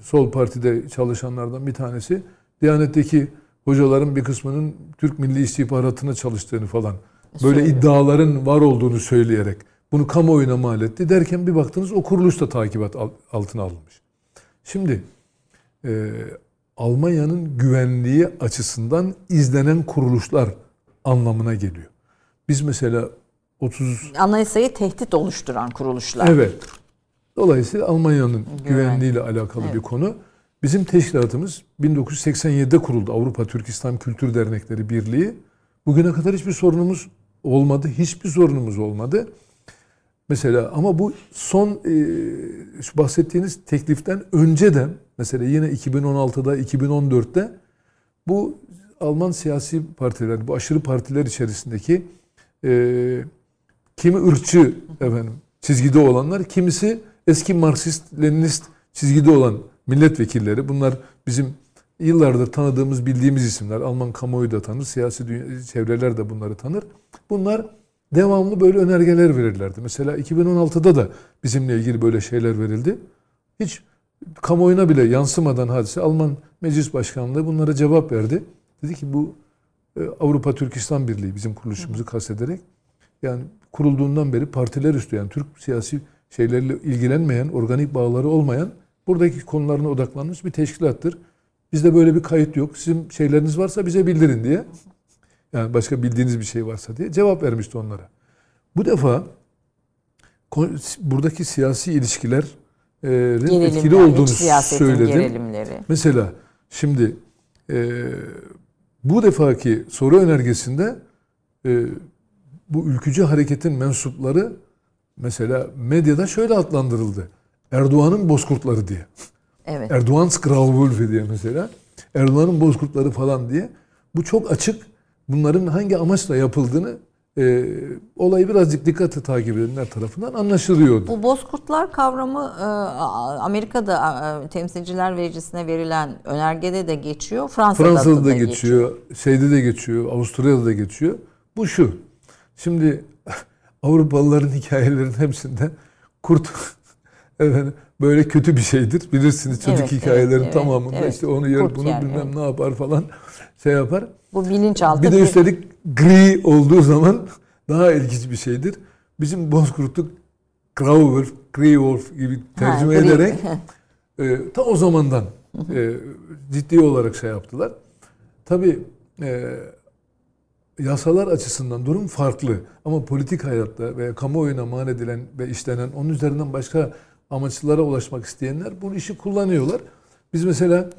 sol partide çalışanlardan bir tanesi Diyanet'teki hocaların bir kısmının Türk Milli İstihbaratı'na çalıştığını falan böyle Söylüyor. iddiaların var olduğunu söyleyerek bunu kamuoyuna mal etti derken bir baktınız o kuruluş da takibat al- altına alınmış. Şimdi e, Almanya'nın güvenliği açısından izlenen kuruluşlar anlamına geliyor. Biz mesela 30 Anayasayı tehdit oluşturan kuruluşlar. Evet. Dolayısıyla Almanya'nın Güven. güvenliğiyle alakalı bir konu. Bizim teşkilatımız 1987'de kuruldu. Avrupa Türk İslam Kültür Dernekleri Birliği. Bugüne kadar hiçbir sorunumuz olmadı. Hiçbir sorunumuz olmadı. Mesela ama bu son e, bahsettiğiniz tekliften önce de mesela yine 2016'da 2014'te bu Alman siyasi partiler, bu aşırı partiler içerisindeki e, kimi ırkçı efendim çizgide olanlar, kimisi eski Marksist, Leninist çizgide olan milletvekilleri. Bunlar bizim yıllardır tanıdığımız, bildiğimiz isimler. Alman kamuoyu da tanır, siyasi dünya, çevreler de bunları tanır. Bunlar devamlı böyle önergeler verirlerdi. Mesela 2016'da da bizimle ilgili böyle şeyler verildi. Hiç kamuoyuna bile yansımadan hadise Alman Meclis Başkanlığı bunlara cevap verdi. Dedi ki bu e, Avrupa Türk İslam Birliği bizim kuruluşumuzu kastederek yani kurulduğundan beri partiler üstü yani Türk siyasi şeylerle ilgilenmeyen, organik bağları olmayan buradaki konularına odaklanmış bir teşkilattır. Bizde böyle bir kayıt yok. Sizin şeyleriniz varsa bize bildirin diye. Yani başka bildiğiniz bir şey varsa diye cevap vermişti onlara. Bu defa buradaki siyasi Gerilimler, etkili olduğunu söyledim. gerilimleri. Mesela şimdi e, bu defaki soru önergesinde e, bu ülkücü hareketin mensupları mesela medyada şöyle adlandırıldı. Erdoğan'ın bozkurtları diye. Evet. Erdoğan's Grauwölfe diye mesela. Erdoğan'ın bozkurtları falan diye. Bu çok açık. Bunların hangi amaçla yapıldığını e, olayı birazcık dikkatli takip edenler tarafından anlaşılıyordu. Bu bozkurtlar kavramı e, Amerika'da e, temsilciler meclisine verilen önergede de geçiyor. Fransa'da, Fransa'da da da geçiyor, şeyde de geçiyor, Avusturya'da da geçiyor. Bu şu. Şimdi Avrupalıların hikayelerinin hepsinde kurt efendim böyle kötü bir şeydir. Bilirsiniz çocuk Evet, hikayelerin evet, tamamında evet. işte onu yer Kurt bunu yer, bilmem evet. ne yapar falan şey yapar. Bu bilinçaltı Bir de üstelik gri olduğu zaman daha ilginç bir şeydir. Bizim bozkurtluk Grauwolf, Greywolf gibi tercüme Ha, gri- ederek e, ta o zamandan e, ciddi olarak şey yaptılar. Tabii e, yasalar açısından durum farklı. Ama politik hayatta ve kamuoyuna mal edilen ve işlenen onun üzerinden başka amaçlara ulaşmak isteyenler bu işi kullanıyorlar. Biz mesela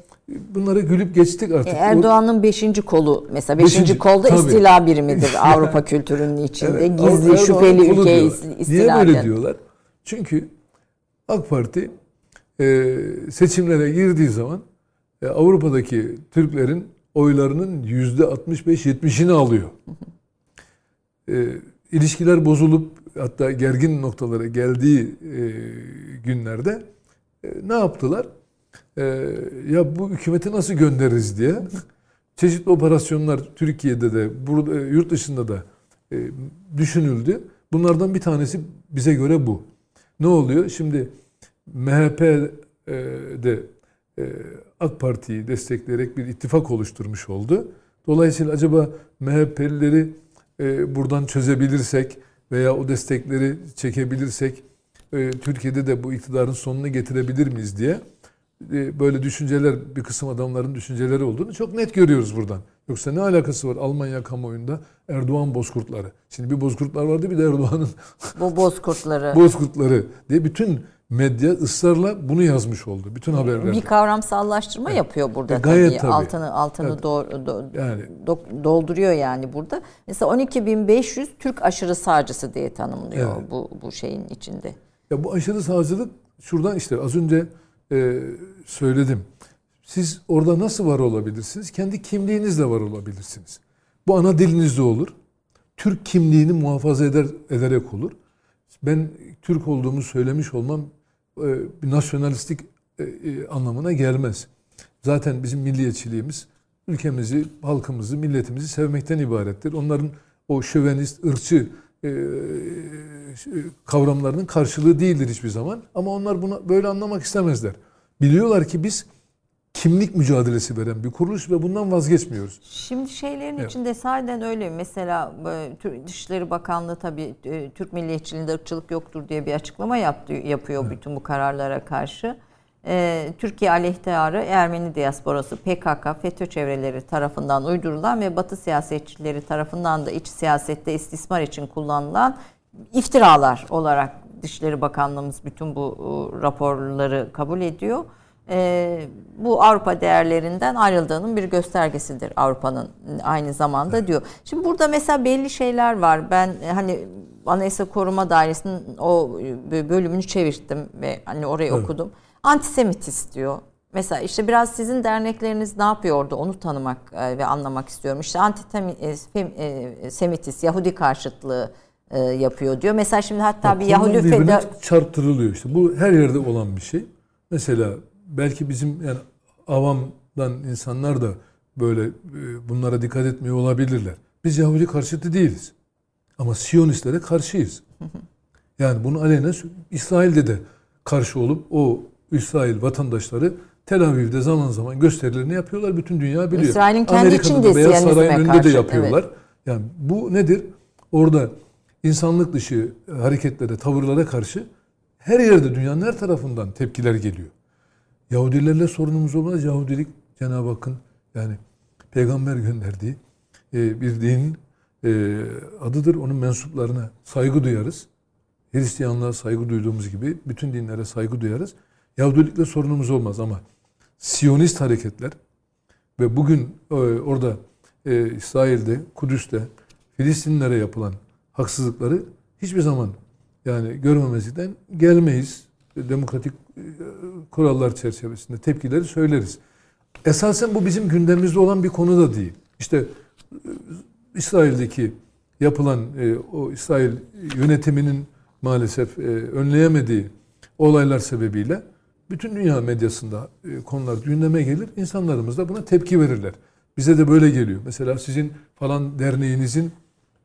bunları gülüp geçtik artık. E, Erdoğan'ın beşinci kolu mesela beşinci, Beşinci, kolda tabii. istila birimidir Avrupa kültürünün içinde. Evet, Gizli, şüpheli ülke diyorlar. is- Niye istila böyle diyorlar? Çünkü AK Parti e, seçimlere girdiği zaman e, Avrupa'daki Türklerin oylarının yüzde 65-70'ini alıyor. E, ilişkiler bozulup hatta gergin noktalara geldiği e, günlerde e, ne yaptılar? E, ya bu hükümeti nasıl göndeririz diye çeşitli operasyonlar Türkiye'de de burada yurt dışında da düşünüldü. Bunlardan bir tanesi bize göre bu. Ne oluyor? Şimdi MHP e, de e, AK Parti'yi destekleyerek bir ittifak oluşturmuş oldu. Dolayısıyla acaba MHP'lileri buradan çözebilirsek veya o destekleri çekebilirsek e, Türkiye'de de bu iktidarın sonunu getirebilir miyiz diye e, böyle düşünceler bir kısım adamların düşünceleri olduğunu çok net görüyoruz buradan. Yoksa ne alakası var Almanya kamuoyunda Erdoğan bozkurtları. Şimdi bir bozkurtlar vardı bir de Erdoğan'ın Bu bozkurtları. bozkurtları diye bütün medya ısrarla bunu yazmış oldu. Bütün haberlerde. bir kavramsallaştırma yapıyor burada E, gayet tabii. tabii. Altını altını Evet. doğru- do- Yani do- dolduruyor yani burada. Mesela 12.500 Türk aşırı sağcısı diye tanımlıyor Evet. bu bu şeyin içinde. Ya bu aşırı sağcılık şuradan işte az önce e, söyledim. Siz orada nasıl var olabilirsiniz? Kendi kimliğinizle var olabilirsiniz. Bu ana dilinizde olur. Türk kimliğini muhafaza eder ederek olur. Ben Türk olduğumu söylemiş olmam nasyonalistik e, e, anlamına gelmez. Zaten bizim milliyetçiliğimiz ülkemizi, halkımızı, milletimizi sevmekten ibarettir. Onların o şövenist, ırkçı e, kavramlarının karşılığı değildir hiçbir zaman. Ama onlar bunu böyle anlamak istemezler. Biliyorlar ki biz kimlik mücadelesi veren bir kuruluş ve bundan vazgeçmiyoruz. Şimdi şeylerin Evet. içinde sahiden öyle. Mesela e, Dışişleri Bakanlığı tabii e, Türk milliyetçiliğinde ırkçılık yoktur diye bir açıklama yaptı, yapıyor bütün bu kararlara karşı. E, Türkiye aleyhtarı Ermeni diasporası PKK, FETÖ çevreleri tarafından uydurulan ve Batı siyasetçileri tarafından da iç siyasette istismar için kullanılan iftiralar olarak Dışişleri Bakanlığımız bütün bu e, raporları kabul ediyor. E, bu Avrupa değerlerinden ayrıldığının bir göstergesidir Avrupa'nın aynı zamanda diyor. Şimdi burada mesela belli şeyler var. Ben e, hani Anayasa Koruma Dairesi'nin o e, bölümünü çevirdim ve hani orayı Evet. okudum. Antisemitist diyor. Mesela işte biraz sizin dernekleriniz ne yapıyor orada onu tanımak e, ve anlamak istiyorum. İşte antisemitist, Yahudi karşıtlığı yapıyor diyor. Mesela şimdi hatta bir Konular Yahudi feda çarptırılıyor işte. Bu her yerde olan bir şey. Mesela belki bizim yani avamdan insanlar da böyle e, bunlara dikkat etmiyor olabilirler. Biz Yahudi karşıtı değiliz. Ama Siyonistlere karşıyız. Yani bunu sö- İsrail'de de karşı olup o İsrail vatandaşları Tel Aviv'de zaman zaman gösterilerini yapıyorlar. Bütün dünya biliyor. İsrail'in kendi Amerika'da içinde Beyaz Saray'ın önünde karşı, de yapıyorlar. Yani bu nedir? Orada insanlık dışı hareketlere, tavırlara karşı her yerde dünyanın her tarafından tepkiler geliyor. Yahudilerle sorunumuz olmaz. Yahudilik Cenab-ı Hakk'ın yani peygamber gönderdiği e, bir dinin e, adıdır. Onun mensuplarına saygı duyarız. Hristiyanlığa saygı duyduğumuz gibi bütün dinlere saygı duyarız. Yahudilikle sorunumuz olmaz ama Siyonist hareketler ve bugün e, orada e, İsrail'de, Kudüs'te Filistinlilere yapılan haksızlıkları hiçbir zaman yani görmemezlikten gelmeyiz. Demokratik e, kurallar çerçevesinde tepkileri söyleriz. Esasen bu bizim gündemimizde olan bir konu da değil. İşte e, İsrail'deki yapılan e, o İsrail yönetiminin maalesef önleyemediği olaylar sebebiyle bütün dünya medyasında konular gündeme gelir. İnsanlarımız da buna tepki verirler. Bize de böyle geliyor. Mesela sizin falan derneğinizin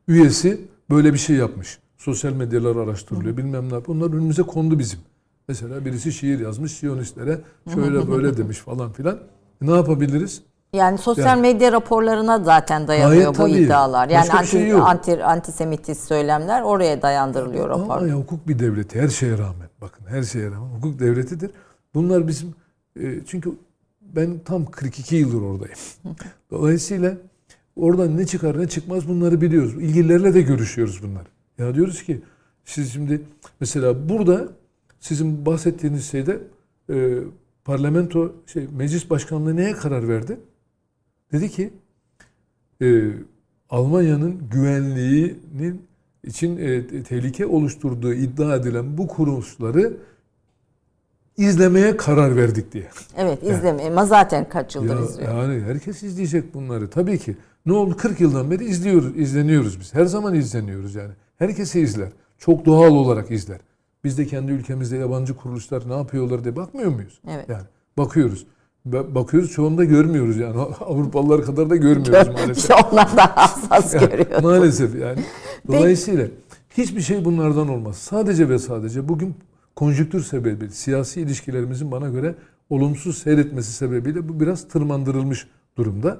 üyesi böyle bir şey yapmış. sosyal medyalar araştırılıyor bilmem ne. Bunlar önümüze kondu bizim. Mesela birisi şiir yazmış Siyonistlere şöyle böyle demiş falan filan. E, ne yapabiliriz? Yani sosyal Yani- medya raporlarına zaten dayanıyor Gayet bu tabii. iddialar. Yani Başka anti, şey yok. anti antisemitist söylemler oraya dayandırılıyor rapor. Ama ya hukuk bir devleti her şeye rağmen bakın her şeye rağmen hukuk devletidir. Bunlar bizim e, çünkü ben tam 42 yıldır oradayım. Dolayısıyla oradan ne çıkar ne çıkmaz bunları biliyoruz. İlgililerle de görüşüyoruz bunları. Ya diyoruz ki siz şimdi mesela burada sizin bahsettiğiniz şeyde e, parlamento şey meclis başkanlığı neye karar verdi? Dedi ki e, Almanya'nın güvenliğinin için e, tehlike oluşturduğu iddia edilen bu kuruluşları izlemeye karar verdik diye. Evet izleme. Ama zaten kaç yıldır Ya, izliyor. yani herkes izleyecek bunları. Tabii ki. Ne oldu? 40 yıldan beri izliyoruz, izleniyoruz biz. Her zaman izleniyoruz yani. Herkesi izler. Çok doğal olarak izler. Biz de kendi ülkemizde yabancı kuruluşlar ne yapıyorlar diye bakmıyor muyuz? Evet. Yani bakıyoruz. Ba- Bakıyoruz çoğunda görmüyoruz yani. Avrupalılar kadar da görmüyoruz maalesef. Onlar daha hassas Ya, görüyor. Maalesef yani. Dolayısıyla hiçbir şey bunlardan olmaz. Sadece ve sadece bugün konjüktür sebebiyle, siyasi ilişkilerimizin bana göre olumsuz seyretmesi sebebiyle bu biraz tırmandırılmış durumda.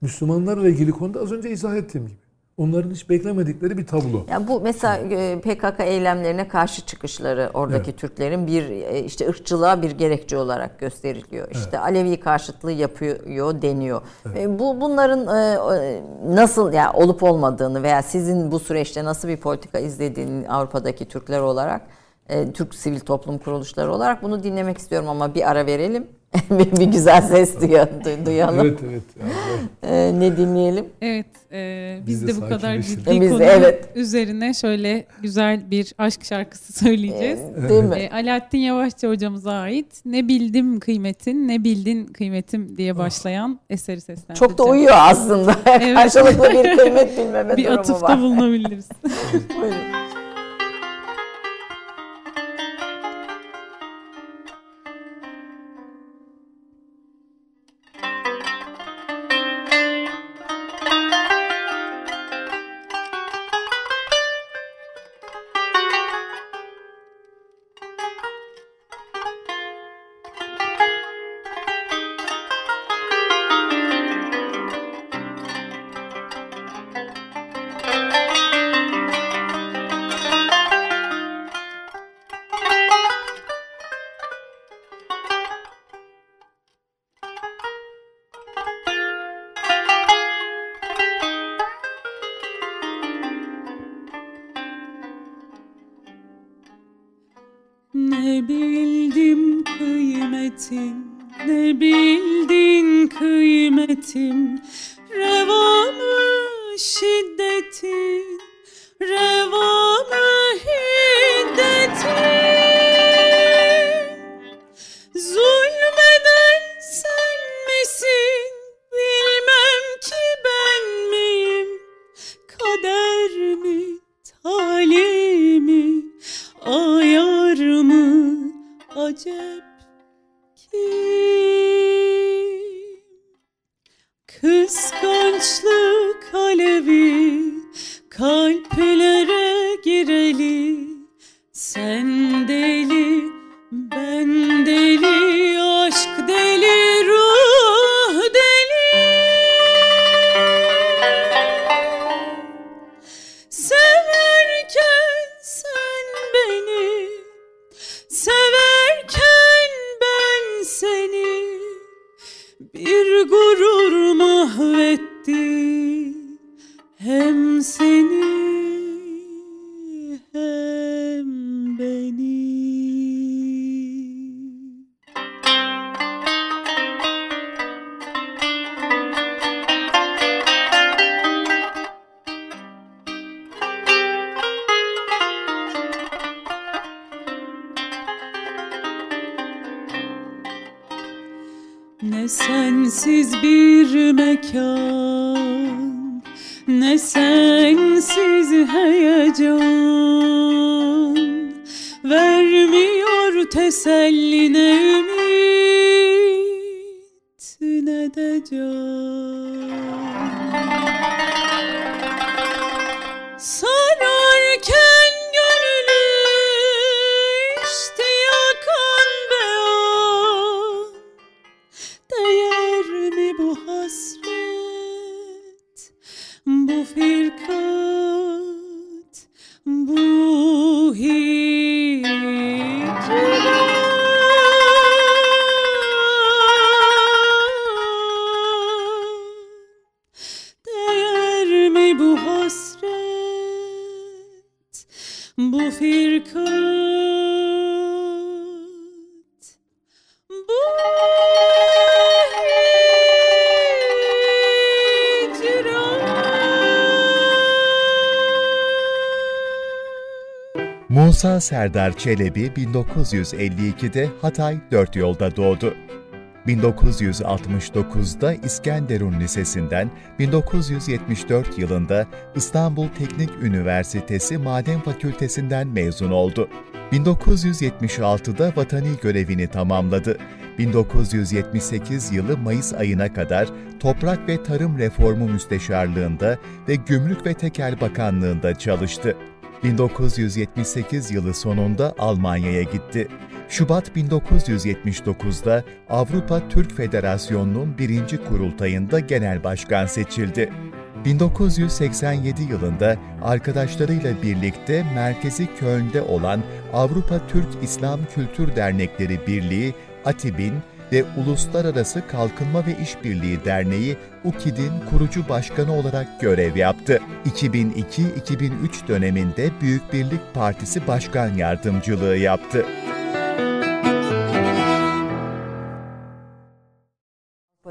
Müslümanlarla ilgili konuda az önce izah ettiğim gibi. Onların hiç beklemedikleri bir tablo. Yani bu mesela e, PKK eylemlerine karşı çıkışları oradaki Evet. Türklerin bir e, işte ırkçılığa bir gerekçe olarak gösteriliyor. İşte Alevi karşıtlığı yapıyor deniyor. E, Bu bunların nasıl yani olup olmadığını veya sizin bu süreçte nasıl bir politika izlediğini Avrupa'daki Türkler olarak Türk sivil toplum kuruluşları olarak bunu dinlemek istiyorum ama bir ara verelim. bir, bir güzel ses duya- du- duyalım. Evet evet. Yani E, ne dinleyelim? Evet, e, biz, Biz de de, bu kadar ciddi Biz de, konu evet. üzerine şöyle güzel bir aşk şarkısı söyleyeceğiz. E, Değil mi? E, Alaaddin Yavaşça hocamıza ait Ne bildim kıymetin, ne bildin kıymetim diye başlayan eseri seslendireceğim. Çok da uyuyor aslında. Evet. Karşılıklı bir kıymet bilmeme Bir durumu atıfta var. bulunabiliriz. Buyurun. Musa Serdar Çelebi 1952'de Hatay Dört Yolda doğdu. 1969'da İskenderun Lisesi'nden 1974 yılında İstanbul Teknik Üniversitesi Maden Fakültesinden mezun oldu. 1976'da vatani görevini tamamladı. 1978 yılı Mayıs ayına kadar Toprak ve Tarım Reformu Müsteşarlığında ve Gümrük ve Tekel Bakanlığında çalıştı. 1978 yılı sonunda Almanya'ya gitti. Şubat 1979'da Avrupa Türk Federasyonu'nun birinci kurultayında genel başkan seçildi. 1987 yılında arkadaşlarıyla birlikte merkezi Köln'de olan Avrupa Türk İslam Kültür Dernekleri Birliği, ATİB'in ve Uluslararası Kalkınma ve İşbirliği Derneği UKİD'in kurucu başkanı olarak görev yaptı. 2002-2003 döneminde Büyük Birlik Partisi Başkan Yardımcılığı yaptı.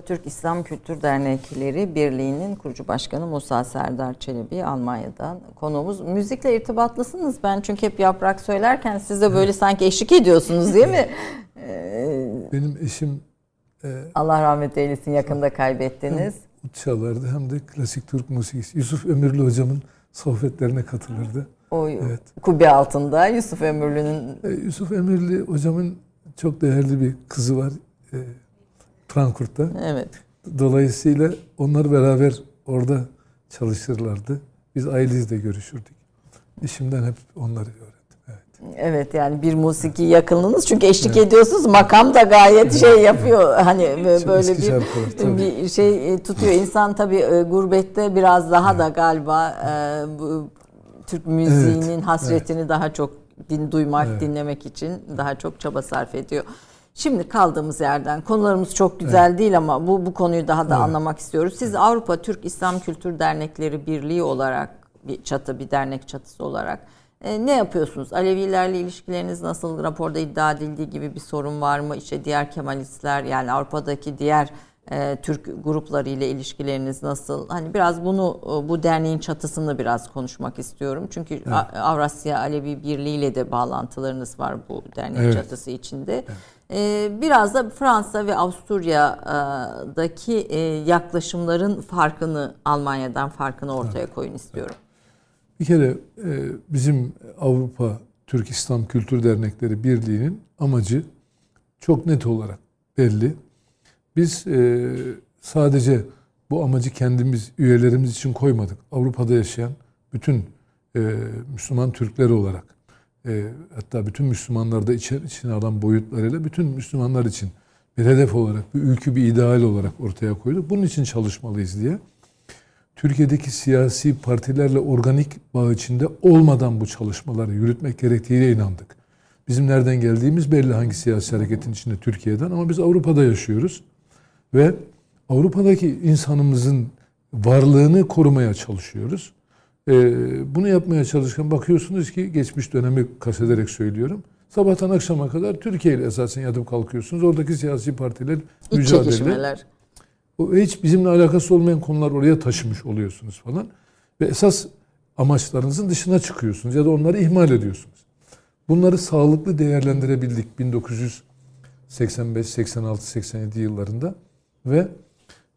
Türk İslam Kültür Dernekleri Birliği'nin kurucu başkanı Musa Serdar Çelebi Almanya'dan konuğumuz. Müzikle irtibatlısınız. Ben çünkü hep yaprak söylerken siz de böyle sanki eşlik ediyorsunuz değil mi? Benim eşim e, Allah rahmet eylesin yakında kaybettiniz. hem çalardı hem de klasik Türk musikisi. Yusuf Ömürlü hocamın sohbetlerine katılırdı. O Evet. kubbe altında Yusuf Ömürlü'nün E, Yusuf Ömürlü hocamın çok değerli bir kızı var e, Frankfurt'ta. evet Dolayısıyla onlar beraber orada çalışırlardı. Biz ailemizle görüşürdük. Eşimden hep onları. Evet. Evet yani bir musiki yakınlığınız. Çünkü eşlik ediyorsunuz makam da gayet şey yapıyor. Hani böyle bir tabii. bir şey e, tutuyor. İnsan tabii e, gurbette biraz daha da galiba e, bu Türk müziğinin hasretini daha çok din duymak Evet. dinlemek için daha çok çaba sarf ediyor. Şimdi kaldığımız yerden konularımız çok güzel değil ama bu bu konuyu daha da Evet. anlamak istiyoruz. Siz Avrupa Türk İslam Kültür Dernekleri Birliği olarak bir çatı bir dernek çatısı olarak e, ne yapıyorsunuz? Alevilerle ilişkileriniz nasıl? Raporda iddia edildiği gibi bir sorun var mı? İşte diğer Kemalistler yani Avrupa'daki diğer e, Türk grupları ile ilişkileriniz nasıl? Hani biraz bunu e, bu derneğin çatısını biraz konuşmak istiyorum. Çünkü A- Avrasya Alevi Birliği ile de bağlantılarınız var bu dernek Evet. çatısı içinde. E, biraz da Fransa ve Avusturya'daki e, yaklaşımların farkını Almanya'dan farkını ortaya koyun istiyorum. Bir kere e, bizim Avrupa Türk İslam Kültür Dernekleri Birliği'nin amacı çok net olarak belli. Biz e, sadece bu amacı kendimiz, üyelerimiz için koymadık. Avrupa'da yaşayan bütün e, Müslüman Türkler olarak, hatta bütün Müslümanları da içine alan boyutlarıyla bütün Müslümanlar için bir hedef olarak, bir ülkü, bir ideal olarak ortaya koyduk. Bunun için çalışmalıyız diye. Türkiye'deki siyasi partilerle organik bağ içinde olmadan bu çalışmaları yürütmek gerektiğine inandık. Bizim nereden geldiğimiz belli hangi siyasi hareketin içinde Türkiye'den ama biz Avrupa'da yaşıyoruz. Ve Avrupa'daki insanımızın varlığını korumaya çalışıyoruz. Ee, bunu yapmaya çalışırken bakıyorsunuz ki geçmiş dönemi kastederek söylüyorum. Sabahtan akşama kadar Türkiye ile esasen yatıp kalkıyorsunuz. Oradaki siyasi partiler İç mücadele. O hiç bizimle alakası olmayan konular oraya taşımış oluyorsunuz falan. Ve esas amaçlarınızın dışına çıkıyorsunuz ya da onları ihmal ediyorsunuz. Bunları sağlıklı değerlendirebildik 1985, 86, 87 yıllarında ve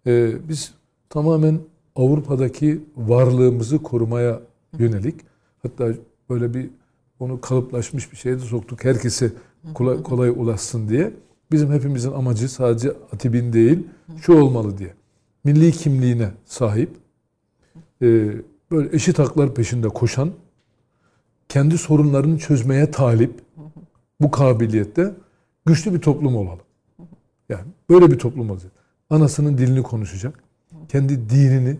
e, biz tamamen Avrupa'daki varlığımızı korumaya yönelik hatta böyle bir onu kalıplaşmış bir şeye de soktuk herkese kolay, kolay ulaşsın diye. Bizim hepimizin amacı sadece Atibin değil şu olmalı diye. Milli kimliğine sahip, e, böyle eşit haklar peşinde koşan, kendi sorunlarını çözmeye talip, bu kabiliyette güçlü bir toplum olalım. Yani böyle bir toplum olacak. Anasının dilini konuşacak, kendi dinini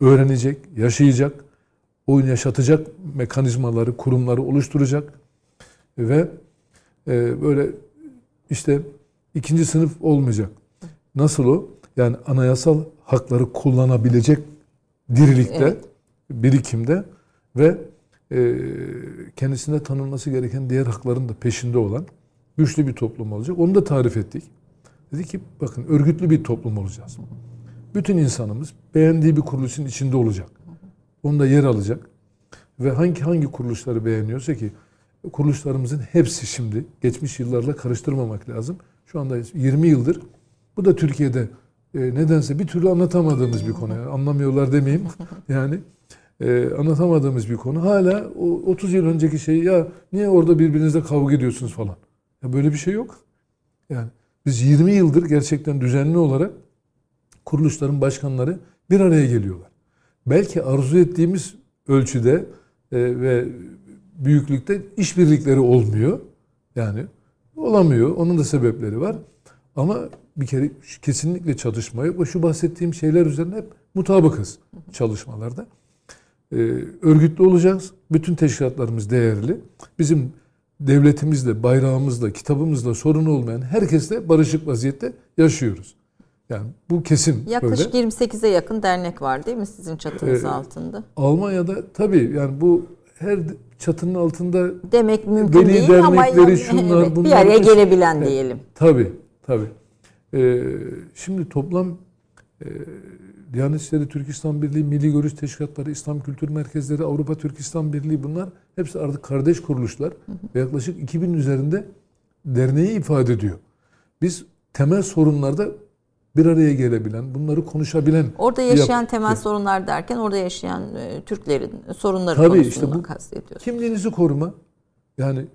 öğrenecek, yaşayacak, oyun yaşatacak mekanizmaları, kurumları oluşturacak ve e, böyle işte ikinci sınıf olmayacak. Nasıl o? Yani anayasal hakları kullanabilecek dirilikte, Evet. birikimde ve e, kendisine tanınması gereken diğer hakların da peşinde olan güçlü bir toplum olacak. Onu da tarif ettik. Dedi ki bakın örgütlü bir toplum olacağız. Bütün insanımız beğendiği bir kuruluşun içinde olacak. Onda yer alacak. Ve hangi hangi kuruluşları beğeniyorsa ki kuruluşlarımızın hepsi şimdi geçmiş yıllarla karıştırmamak lazım. Şu anda 20 yıldır bu da Türkiye'de e, nedense bir türlü anlatamadığımız bir konu. Yani anlamıyorlar demeyeyim. Yani e, anlatamadığımız bir konu. Hala o 30 yıl önceki şey ya niye orada birbirinizle kavga ediyorsunuz falan. Ya böyle bir şey yok. Yani biz 20 yıldır gerçekten düzenli olarak kuruluşların başkanları bir araya geliyorlar. Belki arzu ettiğimiz ölçüde e, ve büyüklükte işbirlikleri olmuyor. Yani olamıyor. Onun da sebepleri var. Ama bir kere kesinlikle çalışma yok. Şu bahsettiğim şeyler üzerine hep mutabıkız çalışmalarda. Ee, örgütlü olacağız. Bütün teşkilatlarımız değerli. Bizim devletimizle, bayrağımızla, kitabımızla sorun olmayan herkesle barışık vaziyette yaşıyoruz. Yani bu kesin Yaklaşık böyle. 28'e yakın dernek var değil mi sizin çatınız Ee, altında? Almanya'da tabii yani bu her çatının altında Demek mümkün veli değil ama dernekleri, yani, şunlar, evet, bir araya gelebilen Evet. diyelim. Tabii, tabii. Ee, şimdi toplam e, Diyanet İşleri Türk İslam Birliği, Milli Görüş Teşkilatları, İslam Kültür Merkezleri, Avrupa Türk İslam Birliği bunlar hepsi artık kardeş kuruluşlar ve yaklaşık 2000 üzerinde derneği ifade ediyor. Biz temel sorunlarda bir araya gelebilen, bunları konuşabilen Orada yaşayan yap- temel sorunlar derken orada yaşayan e, Türklerin sorunları Tabii konusunu işte bu- kastediyorsunuz. Kimliğinizi koruma. Yani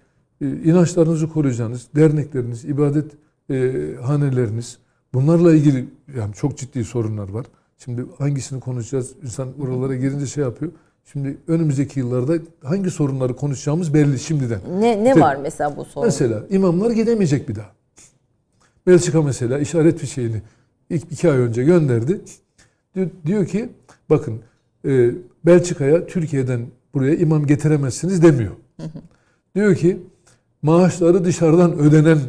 e, inançlarınızı koruyacağınız, dernekleriniz, ibadet e, haneleriniz bunlarla ilgili yani çok ciddi sorunlar var. Şimdi hangisini konuşacağız? İnsan oralara girince şey yapıyor. Şimdi önümüzdeki yıllarda hangi sorunları konuşacağımız belli şimdiden. Ne, ne İşte var mesela bu sorun? Mesela imamlar gidemeyecek bir daha. Belçika mesela işaret fişeğini ilk iki ay önce gönderdi. Diyor, ki bakın e, Belçika'ya Türkiye'den buraya imam getiremezsiniz demiyor. Diyor ki maaşları dışarıdan ödenen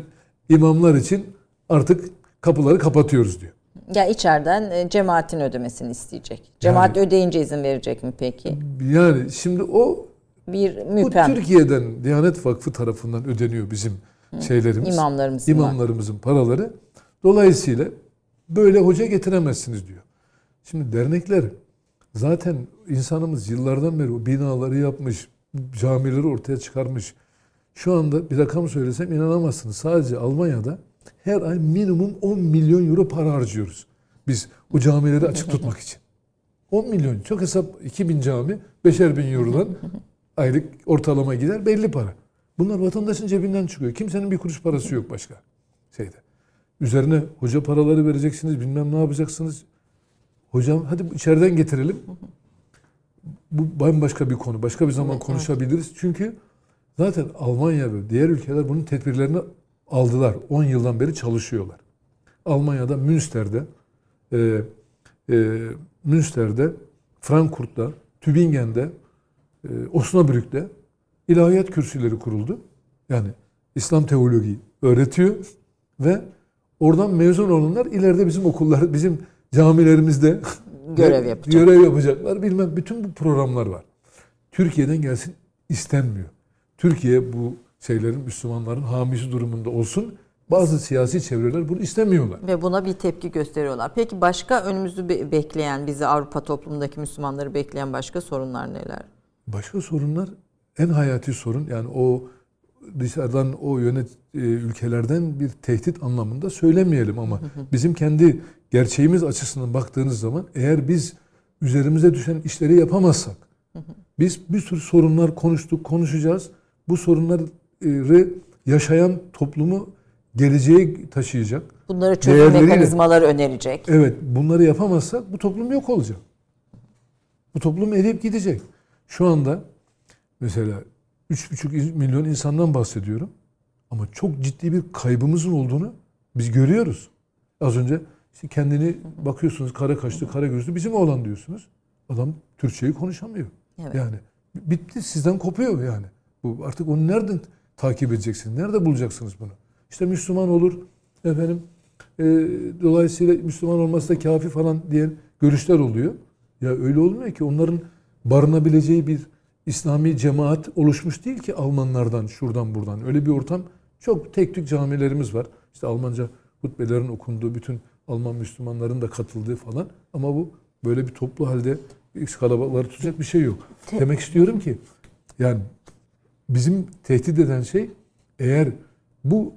imamlar için artık kapıları kapatıyoruz diyor. Ya içeriden e, cemaatin ödemesini isteyecek. Cemaat ödeyince izin verecek mi peki? Yani şimdi o Bir bu müpem Türkiye'den Diyanet Vakfı tarafından ödeniyor bizim şeylerimiz. imamlarımızın var. imamlarımızın paraları. Dolayısıyla böyle hoca getiremezsiniz diyor. Şimdi dernekler zaten insanımız yıllardan beri o binaları yapmış, camileri ortaya çıkarmış. Şu anda bir rakam söylesem inanamazsınız. Sadece Almanya'da her ay minimum 10 milyon euro para harcıyoruz. Biz o camileri açık tutmak için. 10 milyon. Çok hesap 2000 cami 5'er bin eurodan aylık ortalama gider belli para. Bunlar vatandaşın cebinden çıkıyor. Kimsenin bir kuruş parası yok başka şeyde. Üzerine hoca paraları vereceksiniz, bilmem ne yapacaksınız. Hocam hadi içeriden getirelim. Bu bambaşka bir konu. Başka bir zaman konuşabiliriz. Çünkü zaten Almanya ve diğer ülkeler bunun tedbirlerini aldılar. 10 yıldan beri çalışıyorlar. Almanya'da Münster'de e, e, Münster'de, Frankfurt'ta, Tübingen'de, e, Osnabrück'te ilahiyat kürsüleri kuruldu. Yani İslam teoloji öğretiyor ve oradan mezun olanlar ileride bizim okullar, bizim camilerimizde Görev yapacak. Görev yapacaklar. Bilmem bütün bu programlar var. Türkiye'den gelsin istenmiyor. Türkiye bu şeylerin Müslümanların hamisi durumunda olsun. Bazı siyasi çevreler bunu istemiyorlar. Ve buna bir tepki gösteriyorlar. Peki başka önümüzü be- bekleyen, bizi Avrupa toplumundaki Müslümanları bekleyen başka sorunlar neler? Başka sorunlar en hayati sorun yani o dışarıdan o yönet e, ülkelerden bir tehdit anlamında söylemeyelim ama bizim kendi gerçeğimiz açısından baktığınız zaman eğer biz üzerimize düşen işleri yapamazsak biz bir sürü sorunlar konuştuk, konuşacağız. Bu sorunları yaşayan toplumu geleceğe taşıyacak. Bunları çözüm mekanizmaları önerecek. Evet bunları yapamazsak bu toplum yok olacak. Bu toplum eriyip gidecek. Şu anda mesela 3,5 milyon insandan bahsediyorum. Ama çok ciddi bir kaybımızın olduğunu biz görüyoruz. Az önce işte kendini bakıyorsunuz kara kaşlı, kara gözlü bizim oğlan diyorsunuz. Adam Türkçeyi konuşamıyor. Evet. Yani bitti sizden kopuyor yani. Bu artık onu nereden takip edeceksiniz? Nerede bulacaksınız bunu? İşte Müslüman olur efendim e, dolayısıyla Müslüman olması da kafi falan diyen görüşler oluyor. Ya öyle olmuyor ki onların barınabileceği bir İslami cemaat oluşmuş değil ki Almanlardan şuradan buradan. Öyle bir ortam çok tek tük camilerimiz var. İşte Almanca hutbelerin okunduğu bütün Alman Müslümanların da katıldığı falan. Ama bu böyle bir toplu halde kalabalıkları tutacak bir şey yok. Demek istiyorum ki yani bizim tehdit eden şey eğer bu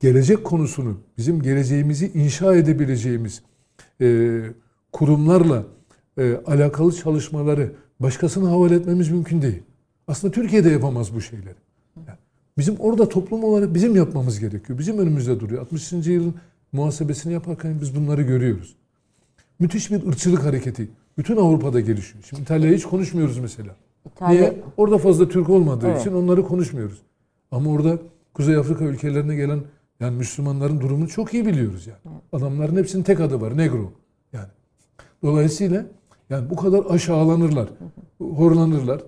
gelecek konusunu bizim geleceğimizi inşa edebileceğimiz e, kurumlarla e, alakalı çalışmaları başkasına havale etmemiz mümkün değil. Aslında Türkiye'de yapamaz bu şeyleri. Yani bizim orada toplum olarak bizim yapmamız gerekiyor. Bizim önümüzde duruyor. 60. yılın muhasebesini yaparken biz bunları görüyoruz. Müthiş bir ırkçılık hareketi. Bütün Avrupa'da gelişiyor. Şimdi İtalya'yı hiç konuşmuyoruz mesela. İtalya, Niye? Orada fazla Türk olmadığı Evet. için onları konuşmuyoruz. Ama orada Kuzey Afrika ülkelerine gelen yani Müslümanların durumunu çok iyi biliyoruz yani. Adamların hepsinin tek adı var. Negro. Yani. Dolayısıyla yani bu kadar aşağılanırlar. Horlanırlar.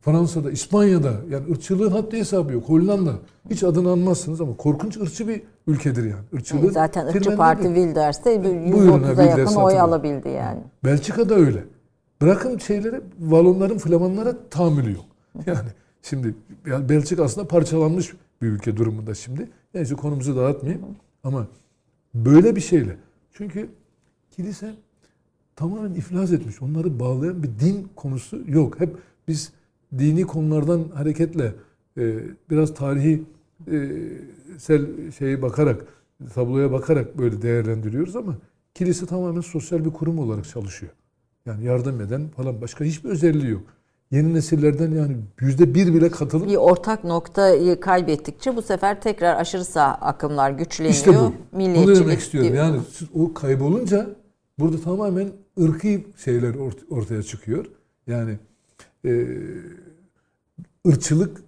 Fransa'da, İspanya'da yani ırkçılığın haddi hesabı yok. Hollanda. Hiç adını anmazsınız ama korkunç ırkçı bir ülkedir yani. Irkçılığın zaten ırkçı parti Wilders'te bir Buyurun, ha, 130'a yakın Wilders oy alabildi yani. Belçika'da öyle. Bırakın şeyleri, Valonların, Flamanlara tahammülü yok. Yani şimdi yani Belçika aslında parçalanmış bir ülke durumunda şimdi. Neyse konumuzu dağıtmayayım. Ama böyle bir şeyle. Çünkü kilise tamamen iflas etmiş. Onları bağlayan bir din konusu yok. Hep biz dini konulardan hareketle e, biraz tarihi e, sel şeye bakarak tabloya bakarak böyle değerlendiriyoruz ama kilise tamamen sosyal bir kurum olarak çalışıyor. Yani yardım eden falan başka hiçbir özelliği yok. Yeni nesillerden yani yüzde bir bile katılıp Bir ortak noktayı kaybettikçe bu sefer tekrar aşırı sağ akımlar güçleniyor. İşte bu. Bunu Milliyetçilik demek istiyorum. Yani o kaybolunca burada tamamen ırkı şeyler ort- ortaya çıkıyor. Yani e, ırkçılık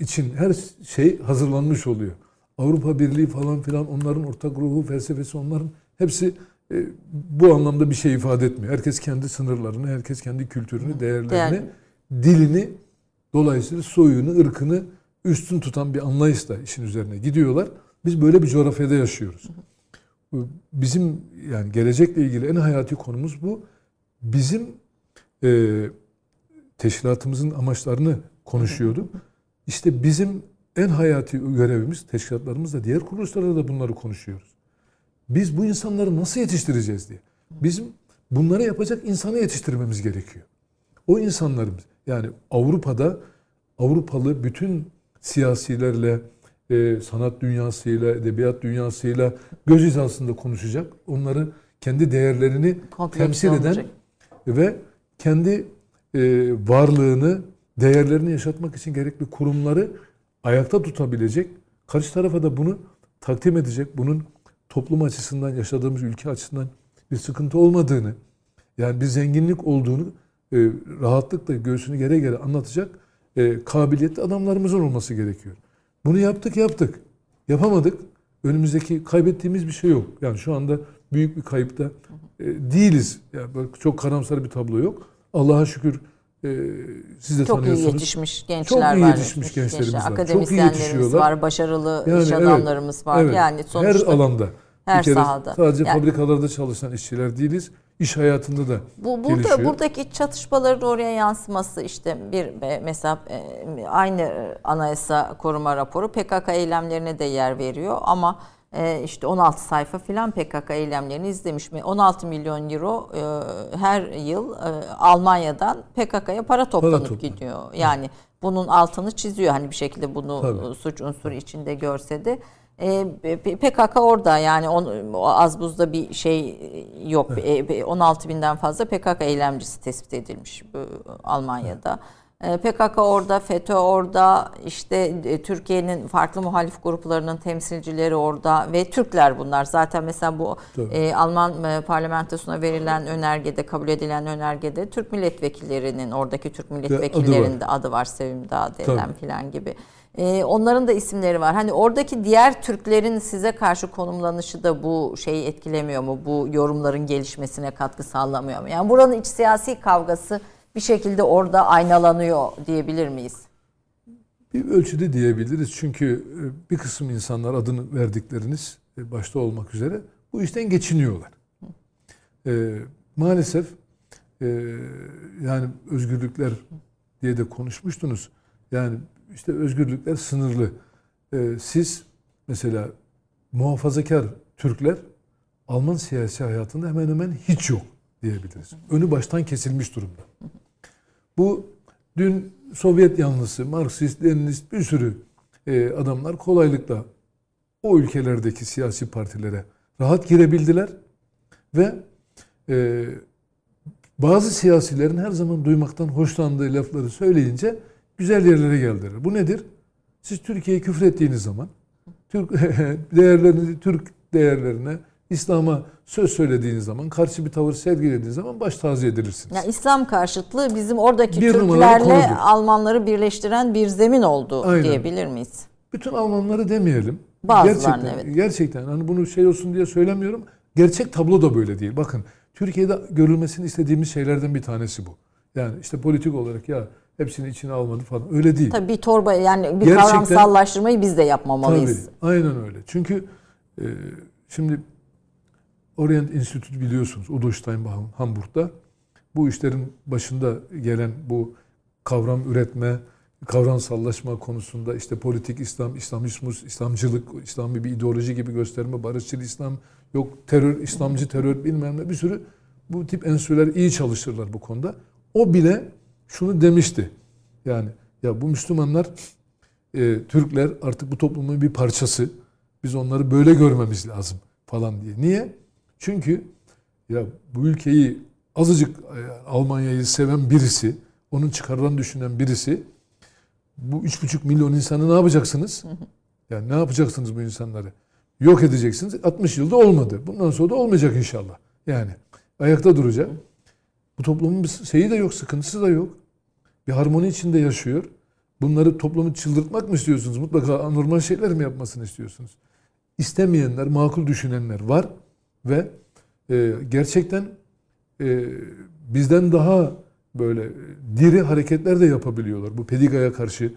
için her şey hazırlanmış oluyor. Avrupa Birliği falan filan onların ortak ruhu, felsefesi onların hepsi e, bu anlamda bir şey ifade etmiyor. Herkes kendi sınırlarını, herkes kendi kültürünü, değerlerini, Değer- dilini dolayısıyla soyunu, ırkını üstün tutan bir anlayışla işin üzerine gidiyorlar. Biz böyle bir coğrafyada yaşıyoruz. Bizim yani gelecekle ilgili en hayati konumuz bu. Bizim e, teşkilatımızın amaçlarını konuşuyorduk. İşte bizim en hayati görevimiz, teşkilatlarımızla diğer kuruluşlarla da bunları konuşuyoruz. Biz bu insanları nasıl yetiştireceğiz diye. Bizim bunları yapacak insanı yetiştirmemiz gerekiyor. O insanlarımız yani Avrupa'da Avrupalı bütün siyasilerle, e, sanat dünyasıyla, edebiyat dünyasıyla göz hizasında konuşacak. Onları kendi değerlerini Kompleksiyon temsil eden olacak. ve kendi e, varlığını, değerlerini yaşatmak için gerekli kurumları ayakta tutabilecek, karşı tarafa da bunu takdim edecek, bunun toplum açısından, yaşadığımız ülke açısından bir sıkıntı olmadığını, yani bir zenginlik olduğunu e, rahatlıkla göğsünü gere gere anlatacak e, kabiliyetli adamlarımızın olması gerekiyor. Bunu yaptık yaptık. Yapamadık. Önümüzdeki kaybettiğimiz bir şey yok. Yani şu anda büyük bir kayıpta e, değiliz. Yani böyle çok karamsar bir tablo yok. Allah'a şükür e, siz de Çok iyi tanıyorsunuz. yetişmiş gençler iyi var. yetişmiş gençlerimiz var. Çok iyi Akademisyenlerimiz yetişiyorlar. var, başarılı Yani iş evet, adamlarımız var. evet. Yani sonuçta her alanda. her bir kere sahada. Sadece Yani- fabrikalarda çalışan işçiler değiliz. İş hayatında da Bu burada gelişiyor. buradaki çatışmaların oraya yansıması işte bir e, mesela e, aynı e, anayasa koruma raporu PKK eylemlerine de yer veriyor ama işte 16 sayfa filan PKK eylemlerini izlemiş mi? 16 milyon euro her yıl Almanya'dan PKK'ya para toplanıp toplanıyor. gidiyor. Yani bunun altını çiziyor hani bir şekilde bunu Tabii. suç unsuru içinde görse de. E, PKK orada yani on, az buzda bir şey yok. E, 16 binden fazla PKK eylemcisi tespit edilmiş Almanya'da. E, PKK orada, FETÖ orada, işte e, Türkiye'nin farklı muhalif gruplarının temsilcileri orada ve Türkler bunlar. Zaten mesela bu Tabii. e, Alman e, parlamentosuna verilen önergede, kabul edilen önergede Türk milletvekillerinin, oradaki Türk milletvekillerinin de adı var. Sevim Dağ Tabii. filan gibi. Ee, onların da isimleri var. Hani oradaki diğer Türklerin size karşı konumlanışı da bu şeyi etkilemiyor mu? Bu yorumların gelişmesine katkı sağlamıyor mu? Yani buranın iç siyasi kavgası bir şekilde orada aynalanıyor diyebilir miyiz? Bir ölçüde diyebiliriz. Çünkü e, bir kısım insanlar adını verdikleriniz e, başta olmak üzere bu işten geçiniyorlar. E, maalesef e, yani özgürlükler diye de konuşmuştunuz. Yani işte özgürlükler sınırlı. E, siz mesela muhafazakar Türkler Alman siyasi hayatında hemen hemen hiç yok diyebiliriz. Önü baştan kesilmiş durumda. Bu Dün Sovyet yanlısı, Marksist, Leninist bir sürü e, adamlar kolaylıkla o ülkelerdeki siyasi partilere rahat girebildiler ve e, bazı siyasilerin her zaman duymaktan hoşlandığı lafları söyleyince güzel yerlere geldiler. Bu nedir? Siz Türkiye'ye küfrettiğiniz zaman Türk değerlerini, Türk değerlerine, İslam'a söz söylediğiniz zaman, karşı bir tavır sergilediğiniz zaman baş tazı edilirsiniz. Yani İslam karşıtlığı bizim oradaki Bir Türklerle. Almanları birleştiren bir zemin oldu Aynen. diyebilir miyiz? Bütün Almanları demeyelim. Bazılarını, gerçekten, evet. Gerçekten hani bunu şey olsun diye söylemiyorum. Gerçek tablo da böyle değil. Bakın Türkiye'de görülmesini istediğimiz şeylerden bir tanesi bu. Yani işte politik olarak ya hepsini içine almadı falan. Öyle değil. Tabii bir torba yani bir Gerçekten- kavramsallaştırmayı biz de yapmamalıyız. Tabii, aynen öyle. Çünkü e, şimdi Orient Institute biliyorsunuz Udo Steinbach Hamburg'da bu işlerin başında gelen bu kavram üretme, kavramsallaşma konusunda işte politik İslam, İslamizmus, İslamcılık, İslami bir ideoloji gibi gösterme, barışçıl İslam, yok terör, İslamcı terör bilmem ne bir sürü bu tip enstitüler iyi çalışırlar bu konuda. O bile şunu demişti. Yani ya bu Müslümanlar e, Türkler artık bu toplumun bir parçası. Biz onları böyle görmemiz lazım falan diye. Niye? Çünkü ya bu ülkeyi azıcık e, Almanya'yı seven birisi, onun çıkarlarını düşünen birisi bu 3,5 milyon insanı ne yapacaksınız? Yani ne yapacaksınız bu insanları? Yok edeceksiniz. 60 yılda olmadı. Bundan sonra da olmayacak inşallah. Yani ayakta duracak. Bu toplumun bir şeyi de yok, sıkıntısı da yok. Bir harmoni içinde yaşıyor. Bunları toplumu çıldırtmak mı istiyorsunuz? Mutlaka anormal şeyler mi yapmasını istiyorsunuz? İstemeyenler, makul düşünenler var ve e, gerçekten e, bizden daha böyle diri hareketler de yapabiliyorlar. Bu Pediga'ya karşı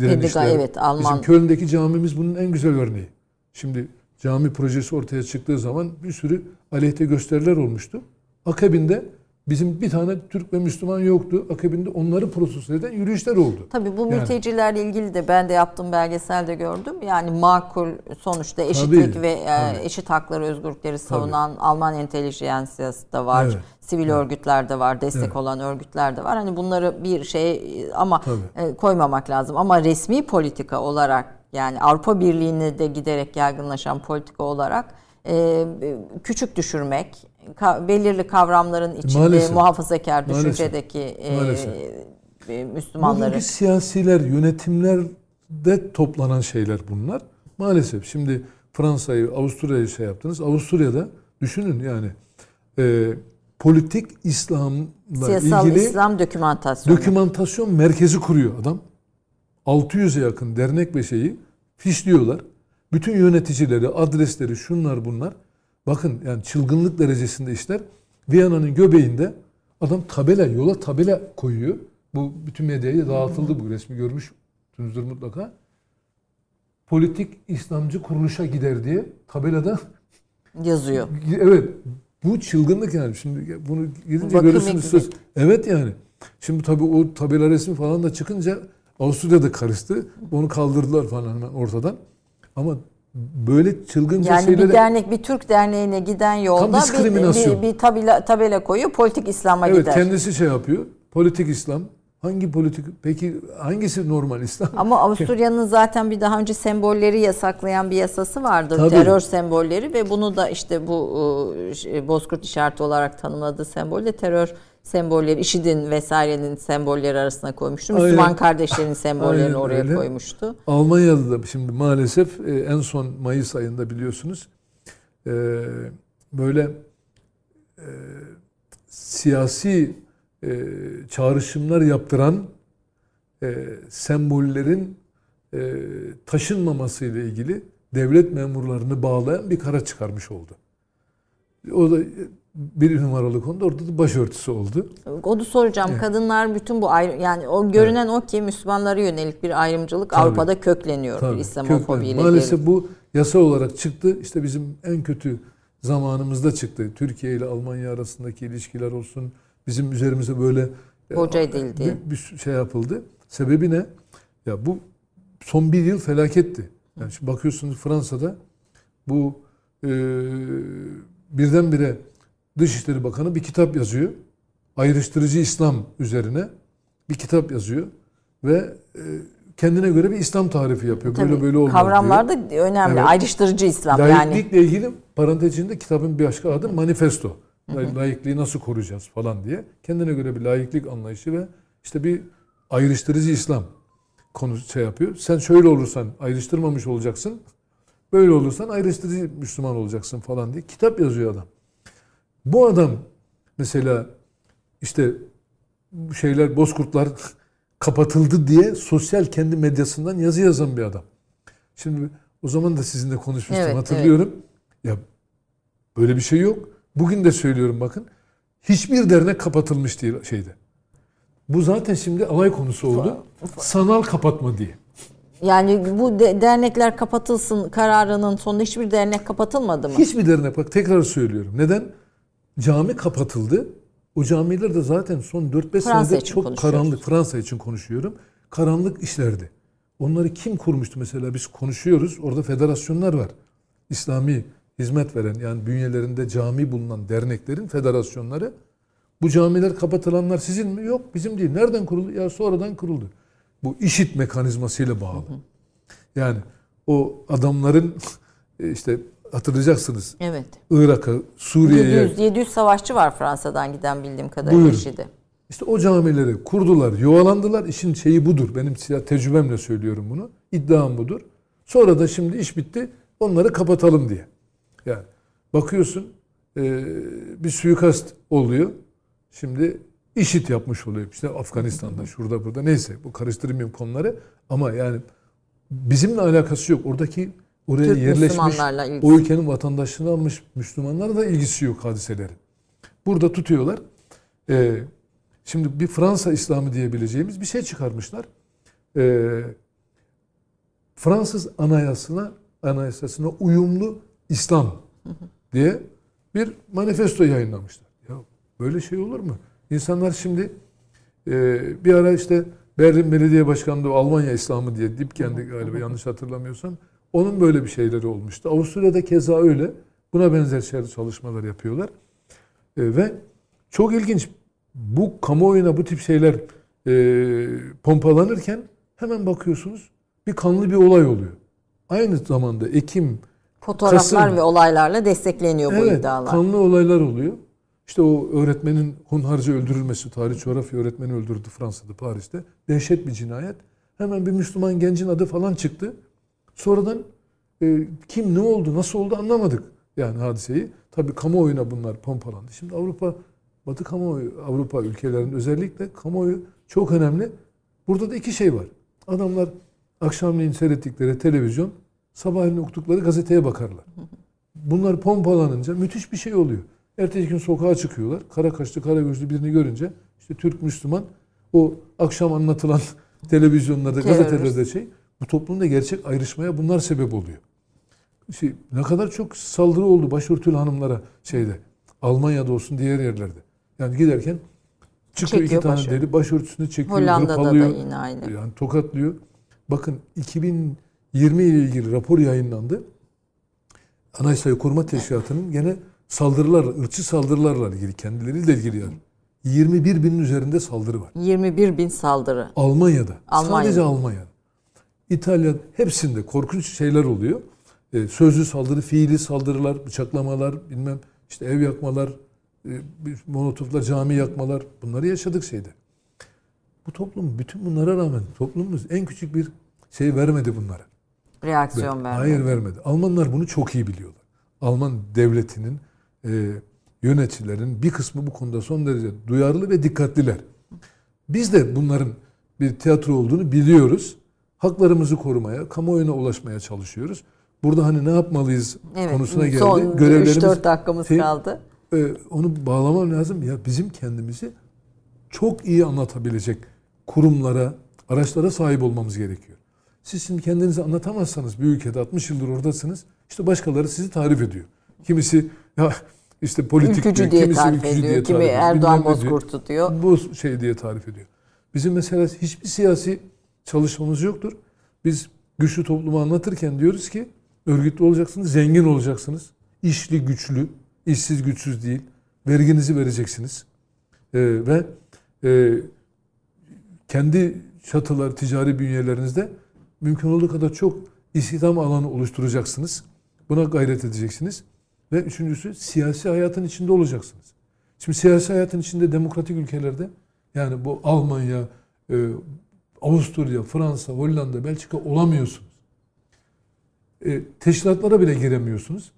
direnişler. Pediga, evet, Alman. Bizim Köln'deki camimiz bunun en güzel örneği. Şimdi cami projesi ortaya çıktığı zaman bir sürü aleyhte gösteriler olmuştu. Akabinde bizim bir tane Türk ve Müslüman yoktu. Akabinde onları protesto eden yürüyüşler oldu. Tabii bu Yani. mültecilerle ilgili de ben de yaptığım belgeselde gördüm. Yani makul sonuçta eşitlik Tabii, ve e, tabii. eşit hakları, özgürlükleri savunan Alman entelijensiyası da var. Evet. Sivil örgütler de var, destek Evet. olan örgütler de var. Hani bunları bir şey ama Tabii. e, koymamak lazım. Ama resmi politika olarak yani Avrupa Birliği'ne de giderek yaygınlaşan politika olarak e, küçük düşürmek, ka- belirli kavramların içinde Maalesef. muhafazakar Maalesef. düşüncedeki e, Maalesef. e, Müslümanları. Bugünkü siyasiler, yönetimlerde toplanan şeyler bunlar. Maalesef şimdi Fransa'yı, Avusturya'yı şey yaptınız. Avusturya'da düşünün yani e, politik İslam'la Siyasal ilgili İslam dokümantasyonu. dokümantasyon merkezi kuruyor adam. 600'e yakın dernek ve şeyi fişliyorlar. Bütün yöneticileri, adresleri, şunlar bunlar. Bakın yani çılgınlık derecesinde işler. Viyana'nın göbeğinde adam tabela, yola tabela koyuyor. Bu bütün medyaya dağıtıldı bu resmi görmüşsünüzdür mutlaka. Politik İslamcı kuruluşa gider diye tabelada yazıyor. Evet. Bu çılgınlık yani. Şimdi bunu gidince Bakım görürsünüz. Söz. Evet yani. Şimdi tabii o tabela resmi falan da çıkınca Avusturya'da karıştı. Onu kaldırdılar falan hemen ortadan. Ama böyle çılgınca Yani şeyleri... bir dernek bir Türk derneğine giden yolda bir, bir, bir tabela, tabela koyuyor politik İslam'a evet gider. kendisi şey yapıyor. Politik İslam. Hangi politik... Peki hangisi normal İslam? Ama Avusturya'nın zaten bir daha önce sembolleri yasaklayan bir yasası vardır. Tabii. Terör sembolleri ve bunu da işte bu e, şey, Bozkurt işareti olarak tanımladığı sembol de terör sembolleri, IŞİD'in vesairenin sembolleri arasına koymuştu. Aynen. Müslüman kardeşlerin sembollerini Aynen oraya öyle. koymuştu. Almanya'da da şimdi maalesef e, en son Mayıs ayında biliyorsunuz e, böyle e, siyasi çağrışımlar yaptıran sembollerin taşınmaması ile ilgili devlet memurlarını bağlayan bir karar çıkarmış oldu. O da bir numaralı konuda orada da başörtüsü oldu. Onu soracağım. Kadınlar bütün bu ayrı yani o görünen o ki Müslümanlara yönelik bir ayrımcılık Tabii. Avrupa'da kökleniyor Tabii, İslamofobiyle. Maalesef bu yasa olarak çıktı. İşte bizim en kötü zamanımızda çıktı. Türkiye ile Almanya arasındaki ilişkiler olsun. Bizim üzerimize böyle e, Boca edildi. Bir, bir şey yapıldı. Sebebi ne? Ya bu son bir yıl felaketti. Yani şimdi bakıyorsunuz Fransa'da bu e, birdenbire Dışişleri Bakanı bir kitap yazıyor. Ayrıştırıcı İslam üzerine. bir kitap yazıyor ve e, kendine göre bir İslam tarifi yapıyor. Tabii, böyle böyle olmaz Kavramlar diyor. da önemli. Evet. Ayrıştırıcı İslam yani. Laiklikle ilgili parantez içinde kitabın bir başka adı manifesto. La- Laikliği nasıl koruyacağız falan diye. Kendine göre bir laiklik anlayışı ve işte bir ayrıştırıcı İslam konu şey yapıyor. Sen şöyle olursan ayrıştırmamış olacaksın. Böyle olursan ayrıştırıcı Müslüman olacaksın falan diye kitap yazıyor adam. Bu adam mesela işte şeyler bozkurtlar kapatıldı diye sosyal kendi medyasından yazı yazan bir adam. Şimdi o zaman da sizinle konuşmuştum Evet, hatırlıyorum. Ya böyle bir şey yok. Bugün de söylüyorum bakın. Hiçbir dernek kapatılmış değil şeyde. Bu zaten şimdi alay konusu oldu. Sanal kapatma diye. Yani bu de- dernekler kapatılsın kararının sonunda hiçbir dernek kapatılmadı mı? Hiçbir dernek bak tekrar söylüyorum. Neden? Cami kapatıldı. O camiler de zaten son 4-5 Fransa senedir çok karanlık. Fransa için konuşuyorum. Karanlık işlerdi. Onları kim kurmuştu mesela biz konuşuyoruz. Orada federasyonlar var. İslami hizmet veren yani bünyelerinde cami bulunan derneklerin federasyonları. Bu camiler kapatılanlar sizin mi? Yok bizim değil. Nereden kuruldu? Ya sonradan kuruldu. Bu işit mekanizmasıyla bağlı. Yani o adamların e, işte hatırlayacaksınız Evet. Irak'a, Suriye'ye 700, 700 savaşçı var Fransa'dan giden bildiğim kadarıyla Buyurun. İşte o camileri kurdular, yuvalandılar. İşin şeyi budur. Benim size tecrübemle söylüyorum bunu. İddiam budur. Sonra da şimdi iş bitti. Onları kapatalım diye. Yani bakıyorsun e, bir suikast oluyor. Şimdi işit yapmış oluyor. İşte Afganistan'da, şurada burada neyse. Bu karıştırmayayım konuları. Ama yani bizimle alakası yok. Oradaki oraya Türk yerleşmiş, o ülkenin vatandaşlığını almış Müslümanlarla da ilgisi yok hadiselerin. Burada tutuyorlar. Ee, şimdi bir Fransa İslamı diyebileceğimiz bir şey çıkarmışlar. Ee, Fransız anayasasına anayasasına uyumlu İslam diye bir manifesto yayınlamışlar. Ya böyle şey olur mu? İnsanlar şimdi e, bir ara işte Berlin Belediye Başkanlığı Almanya İslamı diye Dipkendi galiba yanlış hatırlamıyorsam onun böyle bir şeyleri olmuştu. Avusturya'da keza öyle. Buna benzer şeyler çalışmalar yapıyorlar. E, ve çok ilginç bu kamuoyuna bu tip şeyler e, pompalanırken hemen bakıyorsunuz bir kanlı bir olay oluyor. Aynı zamanda Ekim, Fotoğraflar Kasım. ve olaylarla destekleniyor bu evet, iddialar. kanlı olaylar oluyor. İşte o öğretmenin hunharca öldürülmesi, tarih coğrafya öğretmeni öldürüldü Fransa'da, Paris'te. Dehşet bir cinayet. Hemen bir Müslüman gencin adı falan çıktı. Sonradan e, kim ne oldu, nasıl oldu anlamadık yani hadiseyi. Tabii kamuoyuna bunlar pompalandı. Şimdi Avrupa, Batı kamuoyu, Avrupa ülkelerinin özellikle kamuoyu çok önemli. Burada da iki şey var. Adamlar akşamleyin seyrettikleri televizyon, sabahleyin okudukları gazeteye bakarlar. Bunlar pompalanınca müthiş bir şey oluyor. Ertesi gün sokağa çıkıyorlar. Kara kaşlı, kara gözlü birini görünce işte Türk Müslüman o akşam anlatılan televizyonlarda, gazetelerde şey bu toplumda gerçek ayrışmaya bunlar sebep oluyor. Şey, ne kadar çok saldırı oldu başörtülü hanımlara şeyde. Almanya'da olsun diğer yerlerde. Yani giderken çıkıyor Çekiyor iki tane başörtü. deri başörtüsünü çekiyor, Hollanda'da da yine aynı. Yani tokatlıyor. Bakın 2020 ile ilgili rapor yayınlandı. Anayasayı Koruma Teşkilatı'nın gene saldırılar, ırkçı saldırılarla ilgili, kendileriyle ilgili yani. 21 binin üzerinde saldırı var. 21 bin saldırı. Almanya'da. Almanya'da. Sadece Almanya'da. İtalya hepsinde korkunç şeyler oluyor. Ee, sözlü saldırı, fiili saldırılar, bıçaklamalar, bilmem işte ev yakmalar, e, bir molotoflar, cami yakmalar bunları yaşadık şeyde. Bu toplum bütün bunlara rağmen toplumumuz en küçük bir şey vermedi bunlara. Reaksiyon verdi. Hayır vermedi. Almanlar bunu çok iyi biliyorlar. Alman devletinin e, yöneticilerin bir kısmı bu konuda son derece duyarlı ve dikkatliler. Biz de bunların bir tiyatro olduğunu biliyoruz. Haklarımızı korumaya, kamuoyuna ulaşmaya çalışıyoruz. Burada hani ne yapmalıyız Evet. konusuna geldi. Son Görevlerimiz 3-4 dakikamız Şey- kaldı. e, onu bağlamam lazım. Ya bizim kendimizi çok iyi anlatabilecek kurumlara, araçlara sahip olmamız gerekiyor. Siz şimdi kendinizi anlatamazsanız bir ülkede 60 yıldır oradasınız. İşte başkaları sizi tarif ediyor. Kimisi ya işte politik Ülkücü diyor, diye kimisi tarif ülkücü ediyor. diye Kimi tarif ediyor. Erdoğan ne diyor. Bozkurt'u diyor. Bu şey diye tarif ediyor. Bizim mesela hiçbir siyasi çalışmamız yoktur. Biz güçlü toplumu anlatırken diyoruz ki örgütlü olacaksınız, zengin olacaksınız. işli, güçlü, işsiz, güçsüz değil. Verginizi vereceksiniz. Ee, ve e, kendi çatılar, ticari bünyelerinizde mümkün olduğu kadar çok istihdam alanı oluşturacaksınız. Buna gayret edeceksiniz. Ve üçüncüsü siyasi hayatın içinde olacaksınız. Şimdi siyasi hayatın içinde demokratik ülkelerde yani bu Almanya, e, Avusturya, Fransa, Hollanda, Belçika olamıyorsunuz. E, teşkilatlara bile giremiyorsunuz.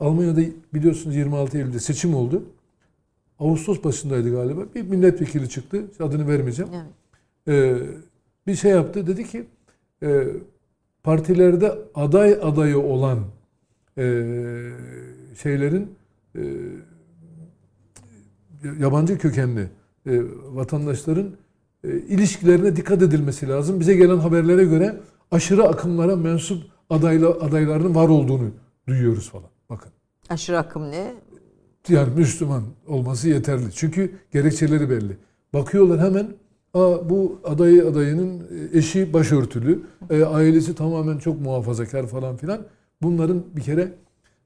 Almanya'da biliyorsunuz 26 Eylül'de seçim oldu. Ağustos başındaydı galiba. Bir milletvekili çıktı. Adını vermeyeceğim. Evet. Ee, bir şey yaptı. Dedi ki e, partilerde aday adayı olan e, şeylerin e, yabancı kökenli e, vatandaşların ilişkilerine dikkat edilmesi lazım. Bize gelen haberlere göre aşırı akımlara mensup adayla, adayların var olduğunu duyuyoruz falan. Bakın. Aşırı akım ne? Yani Müslüman olması yeterli. Çünkü gerekçeleri belli. Bakıyorlar hemen Aa, bu adayı adayının eşi başörtülü, e, ailesi tamamen çok muhafazakar falan filan. Bunların bir kere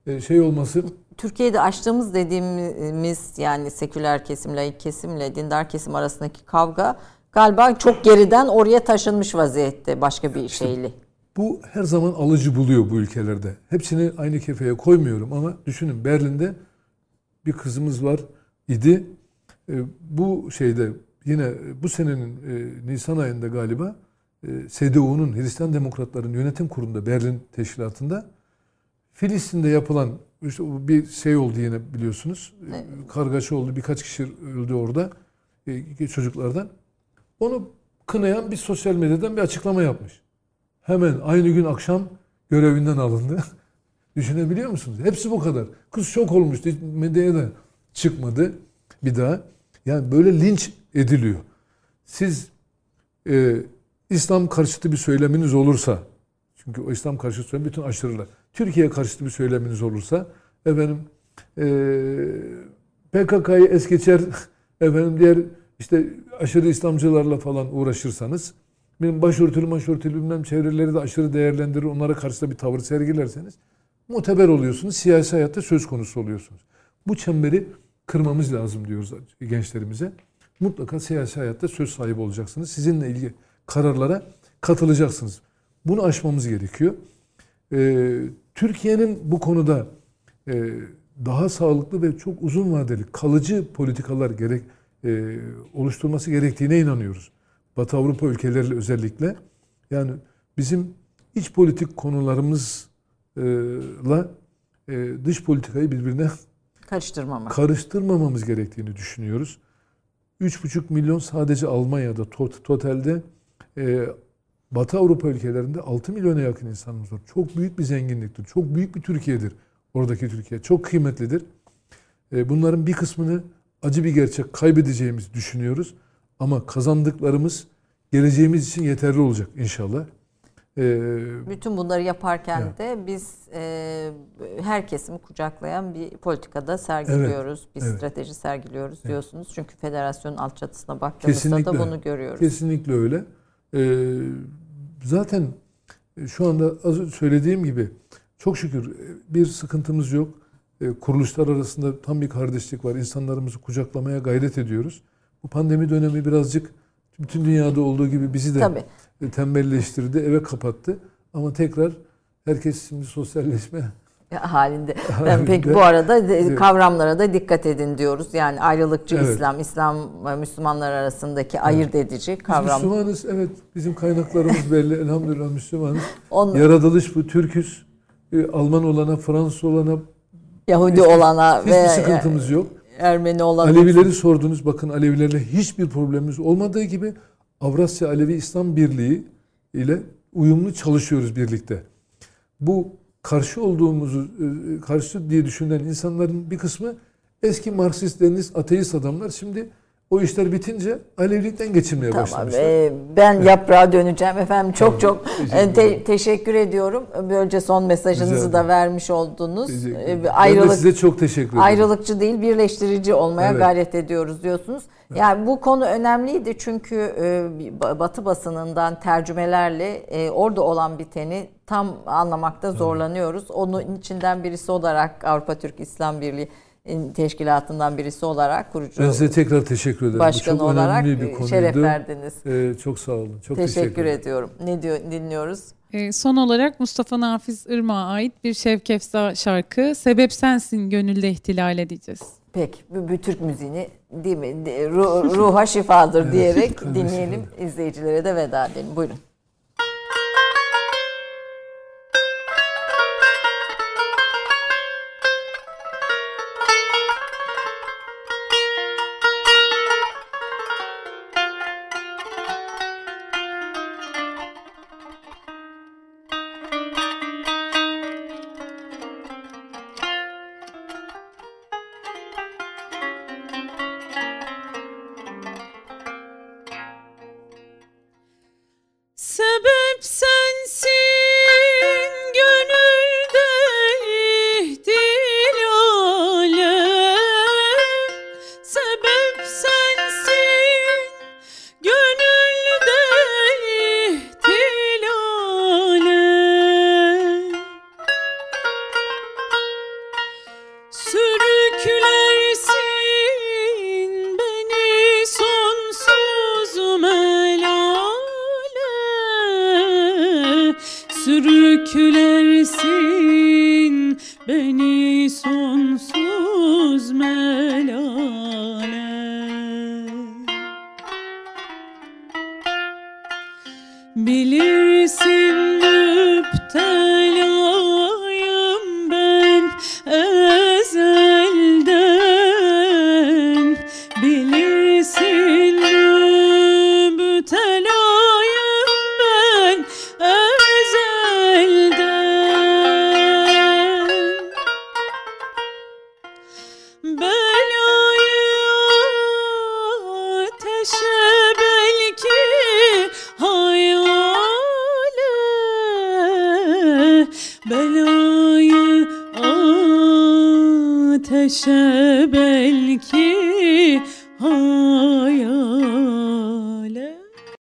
e, şey olması Türkiye'de açtığımız dediğimiz yani seküler kesim, laik kesimle dindar kesim arasındaki kavga galiba çok geriden oraya taşınmış vaziyette başka bir şeyli. Bu her zaman alıcı buluyor bu ülkelerde. Hepsini aynı kefeye koymuyorum ama düşünün Berlin'de bir kızımız var idi. E, bu şeyde yine bu senenin e, Nisan ayında galiba e, CDU'nun Hristiyan Demokratların Yönetim Kurulu'nda Berlin Teşkilatı'nda Filistin'de yapılan işte bir şey oldu yine biliyorsunuz. Evet. Kargaşa oldu. Birkaç kişi öldü orada. E, çocuklardan. Onu kınayan bir sosyal medyadan bir açıklama yapmış. Hemen aynı gün akşam görevinden alındı. Düşünebiliyor musunuz? Hepsi bu kadar. Kız şok olmuştu. Medyaya da çıkmadı bir daha. Yani böyle linç ediliyor. Siz e, İslam karşıtı bir söyleminiz olursa çünkü o İslam karşıtı söylem bütün aşırılar. Türkiye karşıtı bir söyleminiz olursa efendim e, PKK'yı es geçer efendim diğer işte aşırı İslamcılarla falan uğraşırsanız benim başörtülü maşörtülü bilmem çevreleri de aşırı değerlendirir onlara karşı da bir tavır sergilerseniz muteber oluyorsunuz. Siyasi hayatta söz konusu oluyorsunuz. Bu çemberi kırmamız lazım diyoruz gençlerimize. Mutlaka siyasi hayatta söz sahibi olacaksınız. Sizinle ilgili kararlara katılacaksınız. Bunu aşmamız gerekiyor. Ee, Türkiye'nin bu konuda e, daha sağlıklı ve çok uzun vadeli kalıcı politikalar gerek e, oluşturması gerektiğine inanıyoruz. Batı Avrupa ülkeleriyle özellikle. Yani bizim iç politik konularımızla e, dış politikayı birbirine Karıştırmamak. karıştırmamamız gerektiğini düşünüyoruz. 3,5 milyon sadece Almanya'da tot, totalde e, Batı Avrupa ülkelerinde 6 milyona yakın insanımız var. Çok büyük bir zenginliktir. Çok büyük bir Türkiye'dir. Oradaki Türkiye. Çok kıymetlidir. E, bunların bir kısmını acı bir gerçek kaybedeceğimizi düşünüyoruz. Ama kazandıklarımız geleceğimiz için yeterli olacak inşallah. E, Bütün bunları yaparken Evet. de biz e, her kesimi kucaklayan bir politikada sergiliyoruz, bir evet. strateji sergiliyoruz diyorsunuz. Çünkü federasyonun alt çatısına baktığımızda da Kesinlikle. bunu görüyoruz. Kesinlikle öyle. Ee, zaten şu anda az söylediğim gibi çok şükür bir sıkıntımız yok. Ee, kuruluşlar arasında tam bir kardeşlik var. İnsanlarımızı kucaklamaya gayret ediyoruz. Bu pandemi dönemi birazcık bütün dünyada olduğu gibi bizi de Tabii. tembelleştirdi, eve kapattı. Ama tekrar herkes şimdi sosyalleşme halinde. Ben Halinde. peki bu arada Evet. kavramlara da dikkat edin diyoruz. Yani ayrılıkçı Evet. İslam, İslam Müslümanlar arasındaki ayırt edici Biz kavram. Müslümanız, evet bizim kaynaklarımız belli. Elhamdülillah Müslümanız. On, Yaratılış bu, Türküz. Alman olana, Fransız olana Yahudi olana hiçbir ve sıkıntımız yok. Ermeni olana. Alevileri sordunuz. Bakın Alevilerle hiçbir problemimiz olmadığı gibi Avrasya Alevi İslam Birliği ile uyumlu çalışıyoruz birlikte. Bu karşı olduğumuzu, e, karşı diye düşünen insanların bir kısmı eski Marksist, Leninist, ateist adamlar. Şimdi o işler bitince Alevilikten geçirmeye Tamam. başlamışlar. e, ben yaprağa döneceğim efendim. Çok Tamam, çok teşekkür e, te- teşekkür ediyorum. Böylece son mesajınızı ederim. da vermiş oldunuz. E, bir Ben de ayrılık size çok teşekkür ederim. ayrılıkçı değil birleştirici olmaya Evet. gayret ediyoruz diyorsunuz. Yani bu konu önemliydi çünkü e, Batı basınından tercümelerle e, orada olan biteni tam anlamakta zorlanıyoruz. Onun içinden birisi olarak Avrupa Türk İslam Birliği teşkilatından birisi olarak kurucu Ben size tekrar teşekkür ederim. Bu başkanı çok olarak önemli bir e, konuydu. şeref verdiniz. Ee, çok sağ olun. Çok teşekkür, teşekkür ederim. ediyorum. Ne diyor dinliyoruz? Ee, son olarak Mustafa Nafiz Irmak'a ait bir Şevk Efsa şarkı Sebep Sensin Gönülde ihtilal edeceğiz. Peki bu, Türk müziğini değil mi ruha şifadır Evet, diyerek ruha dinleyelim. izleyicilere de veda edelim. Buyurun.